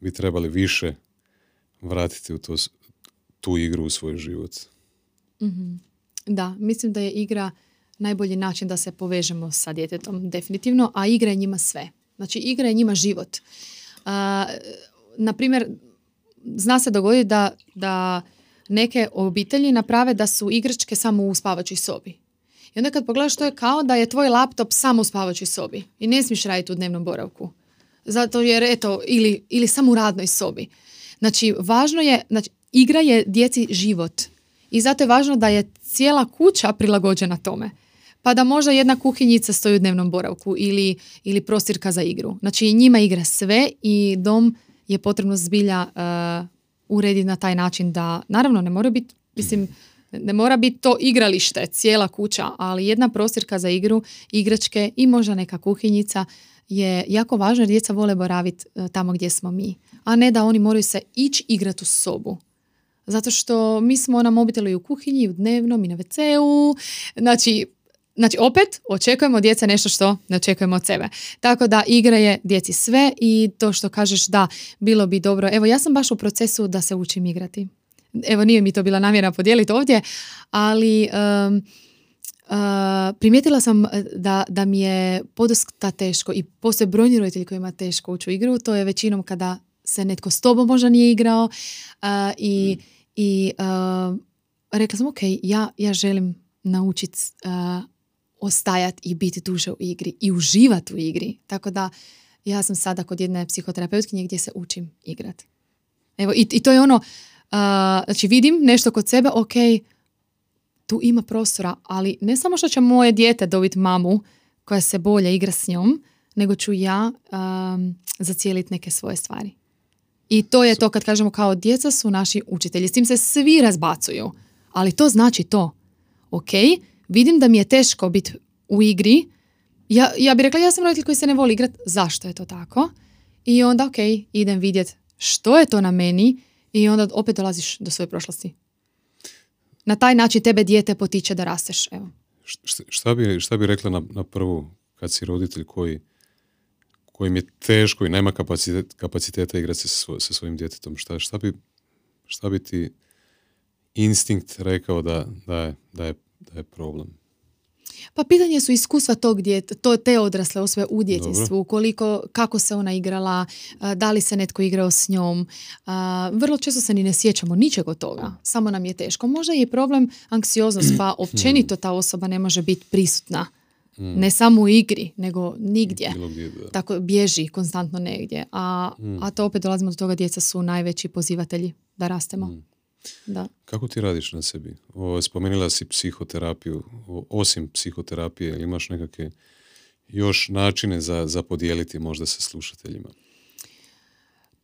bi trebali više vratiti u to, tu igru u svoj život? mm Da, mislim da je igra najbolji način da se povežemo sa djetetom, definitivno, a igra je njima sve. Znači, igra je njima život. Uh, na primjer, zna se dogoditi da, da neke obitelji naprave da su igračke samo u spavačoj sobi. I onda kad pogledaš to je kao da je tvoj laptop samo u spavačoj sobi i ne smiješ raditi u dnevnom boravku. Zato jer eto, ili, ili samo u radnoj sobi. Znači, važno je, znači, igra je djeci život. I zato je važno da je cijela kuća prilagođena tome. Pa da možda jedna kuhinjica stoji u dnevnom boravku ili, ili prostirka za igru. Znači njima igra sve i dom je potrebno zbilja uh, urediti na taj način da, naravno ne mora biti, mislim, ne mora biti to igralište, cijela kuća, ali jedna prostirka za igru, igračke i možda neka kuhinjica je jako važno jer djeca vole boraviti uh, tamo gdje smo mi, a ne da oni moraju se ići igrati u sobu. Zato što mi smo na mobitelu i u kuhinji, u dnevnom i na WC-u. Znači, Znači, opet očekujemo od djece nešto što ne očekujemo od sebe. Tako da igra je djeci sve i to što kažeš da bilo bi dobro. Evo, ja sam baš u procesu da se učim igrati. Evo, nije mi to bila namjera podijeliti ovdje, ali primijetila sam e, da, da mi je podosta teško i postoje brojni roditelji kojima teško ući u igru. To je većinom kada se netko s tobom možda nije igrao i, i rekla sam ok, ja, ja želim naučiti ostajati i biti duže u igri i uživati u igri. Tako da ja sam sada kod jedne psihoterapeutkinje gdje se učim igrati. Evo, i, i to je ono, uh, znači vidim nešto kod sebe, ok, tu ima prostora, ali ne samo što će moje dijete dobiti mamu koja se bolje igra s njom, nego ću ja um, zacijeliti neke svoje stvari. I to je to kad kažemo kao djeca su naši učitelji. S tim se svi razbacuju. Ali to znači to. Ok, vidim da mi je teško biti u igri. Ja, ja bih rekla, ja sam roditelj koji se ne voli igrati. Zašto je to tako? I onda, ok, idem vidjeti što je to na meni i onda opet dolaziš do svoje prošlosti. Na taj način tebe dijete potiče da rasteš. Evo. Šta, bi, šta bi rekla na, na prvu kad si roditelj koji kojim je teško i nema kapacitet, kapaciteta igrati se sa, sa svojim djetetom, šta, šta, bi, šta bi ti instinkt rekao da, da, je, da, je, da je problem? Pa pitanje su iskustva tog djete, to te odrasle osobe u djetinstvu, koliko, kako se ona igrala, da li se netko igrao s njom. Vrlo često se ni ne sjećamo ničeg od toga, samo nam je teško. Možda je problem anksioznost, pa općenito ta osoba ne može biti prisutna. Mm. Ne samo u igri, nego nigdje. Tako bježi konstantno negdje. A, mm. a to opet dolazimo do toga, djeca su najveći pozivatelji da rastemo. Da. Kako ti radiš na sebi? O, spomenula si psihoterapiju. osim psihoterapije, imaš nekakve još načine za, za podijeliti možda sa slušateljima?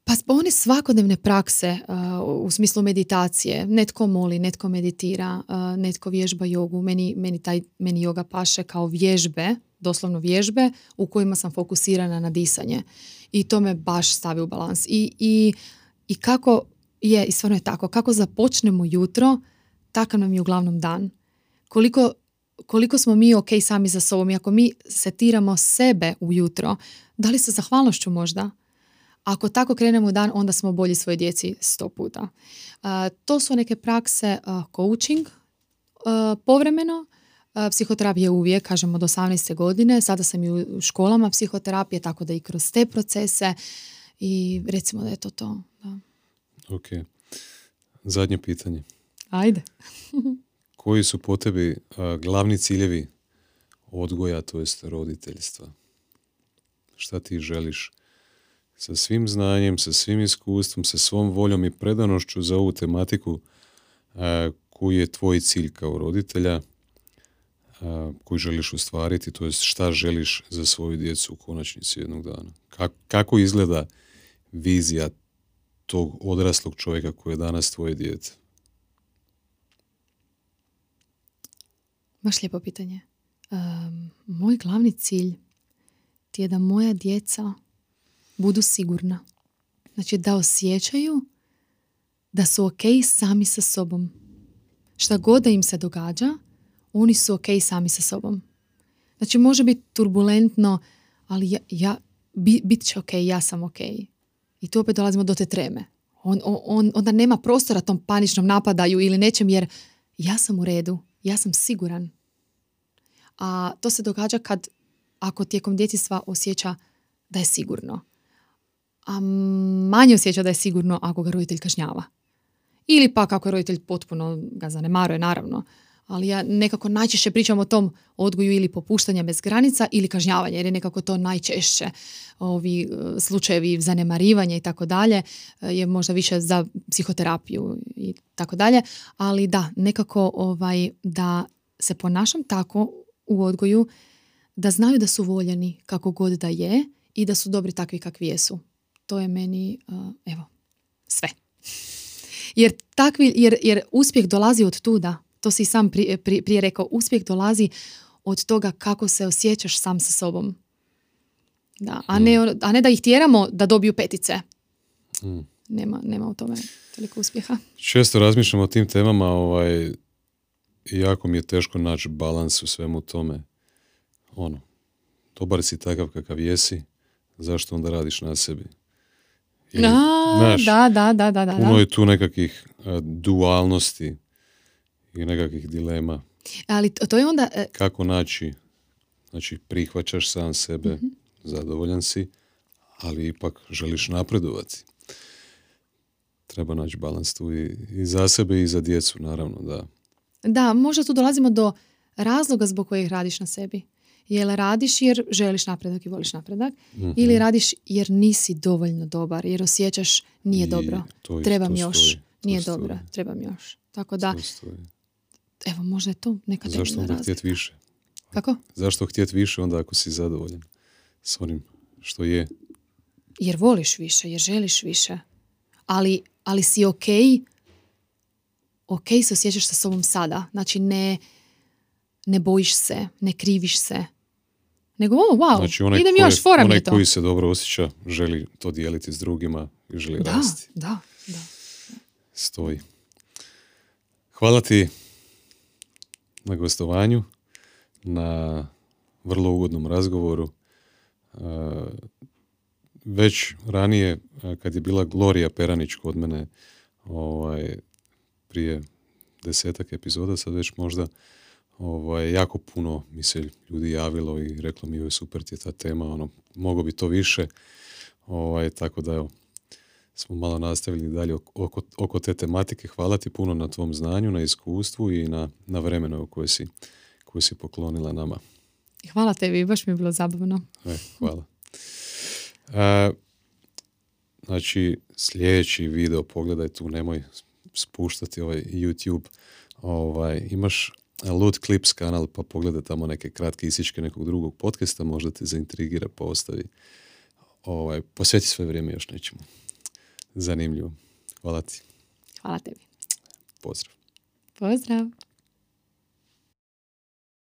Pa one svakodnevne prakse u smislu meditacije. Netko moli, netko meditira, netko vježba jogu. Meni, meni, taj, meni joga paše kao vježbe, doslovno vježbe, u kojima sam fokusirana na disanje. I to me baš stavi u balans. I, i, i kako je, i stvarno je tako, kako započnemo jutro, takav nam je uglavnom dan. Koliko, koliko smo mi ok sami za sobom i ako mi setiramo sebe ujutro, da li sa zahvalnošću možda? Ako tako krenemo dan, onda smo bolji svoje djeci sto puta. to su neke prakse uh, coaching, povremeno, psihoterapija uvijek, kažemo do 18. godine, sada sam i u školama psihoterapije, tako da i kroz te procese i recimo da je to to. Da. Ok. Zadnje pitanje. Ajde. Koji su po tebi glavni ciljevi odgoja, to jest roditeljstva? Šta ti želiš sa svim znanjem, sa svim iskustvom, sa svom voljom i predanošću za ovu tematiku koji je tvoj cilj kao roditelja, koji želiš ostvariti, to jest šta želiš za svoju djecu u konačnici jednog dana. Kako, izgleda vizija tog odraslog čovjeka koji je danas tvoje dijete? Baš lijepo pitanje. moj glavni cilj ti je da moja djeca budu sigurna. Znači da osjećaju da su ok sami sa sobom. Šta god da im se događa, oni su ok sami sa sobom. Znači može biti turbulentno, ali ja, ja bit će ok, ja sam ok. I tu opet dolazimo do te treme. On, on, onda nema prostora tom paničnom napadaju ili nečem jer ja sam u redu, ja sam siguran. A to se događa kad ako tijekom djetinstva osjeća da je sigurno. A manje osjeća da je sigurno ako ga roditelj kažnjava. Ili pak ako je roditelj potpuno ga zanemaruje, naravno ali ja nekako najčešće pričam o tom odgoju ili popuštanja bez granica ili kažnjavanja, jer je nekako to najčešće ovi e, slučajevi zanemarivanja i tako dalje e, je možda više za psihoterapiju i tako dalje, ali da, nekako ovaj, da se ponašam tako u odgoju da znaju da su voljeni kako god da je i da su dobri takvi kakvi jesu. To je meni, e, evo, sve. Jer, takvi, jer, jer uspjeh dolazi od tuda to si sam prije, prije rekao, uspjeh dolazi od toga kako se osjećaš sam sa sobom. Da, a, ne, mm. a ne da ih tjeramo da dobiju petice. Mm. Nema, nema u tome toliko uspjeha. Često razmišljam o tim temama, ovaj, jako mi je teško naći balans u svemu tome. Ono, dobar si takav kakav jesi, zašto onda radiš na sebi? Ili, da, da, da, da, da. Puno je tu nekakvih dualnosti i nekakvih dilema. Ali to, to je onda... e, Kako naći, znači prihvaćaš sam sebe, Mhm. zadovoljan si, ali ipak želiš napredovati. Treba naći balans tu i, i za sebe i za djecu, naravno, da. Da, možda tu dolazimo do razloga zbog kojih radiš na sebi. Jel radiš jer želiš napredak i voliš napredak Mhm. ili radiš jer nisi dovoljno dobar, jer osjećaš nije I dobro, to je- trebam to još, stoji, to nije stoji. dobro, trebam još. Tako da. Evo, možda je to neka Zašto onda htjeti više? Kako? Zašto htjeti više onda ako si zadovoljan s onim što je? Jer voliš više, jer želiš više. Ali, ali si ok, ok se osjećaš sa sobom sada. Znači ne, ne bojiš se, ne kriviš se. Nego, o, wow, Znači onaj, idem još, fora mi onaj je to. koji se dobro osjeća želi to dijeliti s drugima i želi Da, rasti. da, da. Stoji. Hvala ti na gostovanju, na vrlo ugodnom razgovoru. E, Već ranije, e, kad je bila Gloria Peranić kod mene, ovaj, prije desetak epizoda, sad već možda ovaj, jako puno mi se ljudi javilo i reklo mi joj super ti je ta tema, ono, mogo bi to više, ovaj, tako da evo, smo malo nastavili dalje oko- oko, te tematike. Hvala ti puno na tvom znanju, na iskustvu i na, na vremenu koje si, koje si poklonila nama. Hvala tebi, baš mi je bilo zabavno. E, hvala. E, znači, sljedeći video, pogledaj tu, nemoj spuštati ovaj YouTube. Ovaj, imaš Loot Clips kanal, pa pogledaj tamo neke kratke isičke nekog drugog podcasta, možda te zaintrigira, pa ostavi. Ovaj, posveti svoje vrijeme još nečemu. Zanimljivo. Hvala ti. Hvala tebi. Pozdrav. Pozdrav.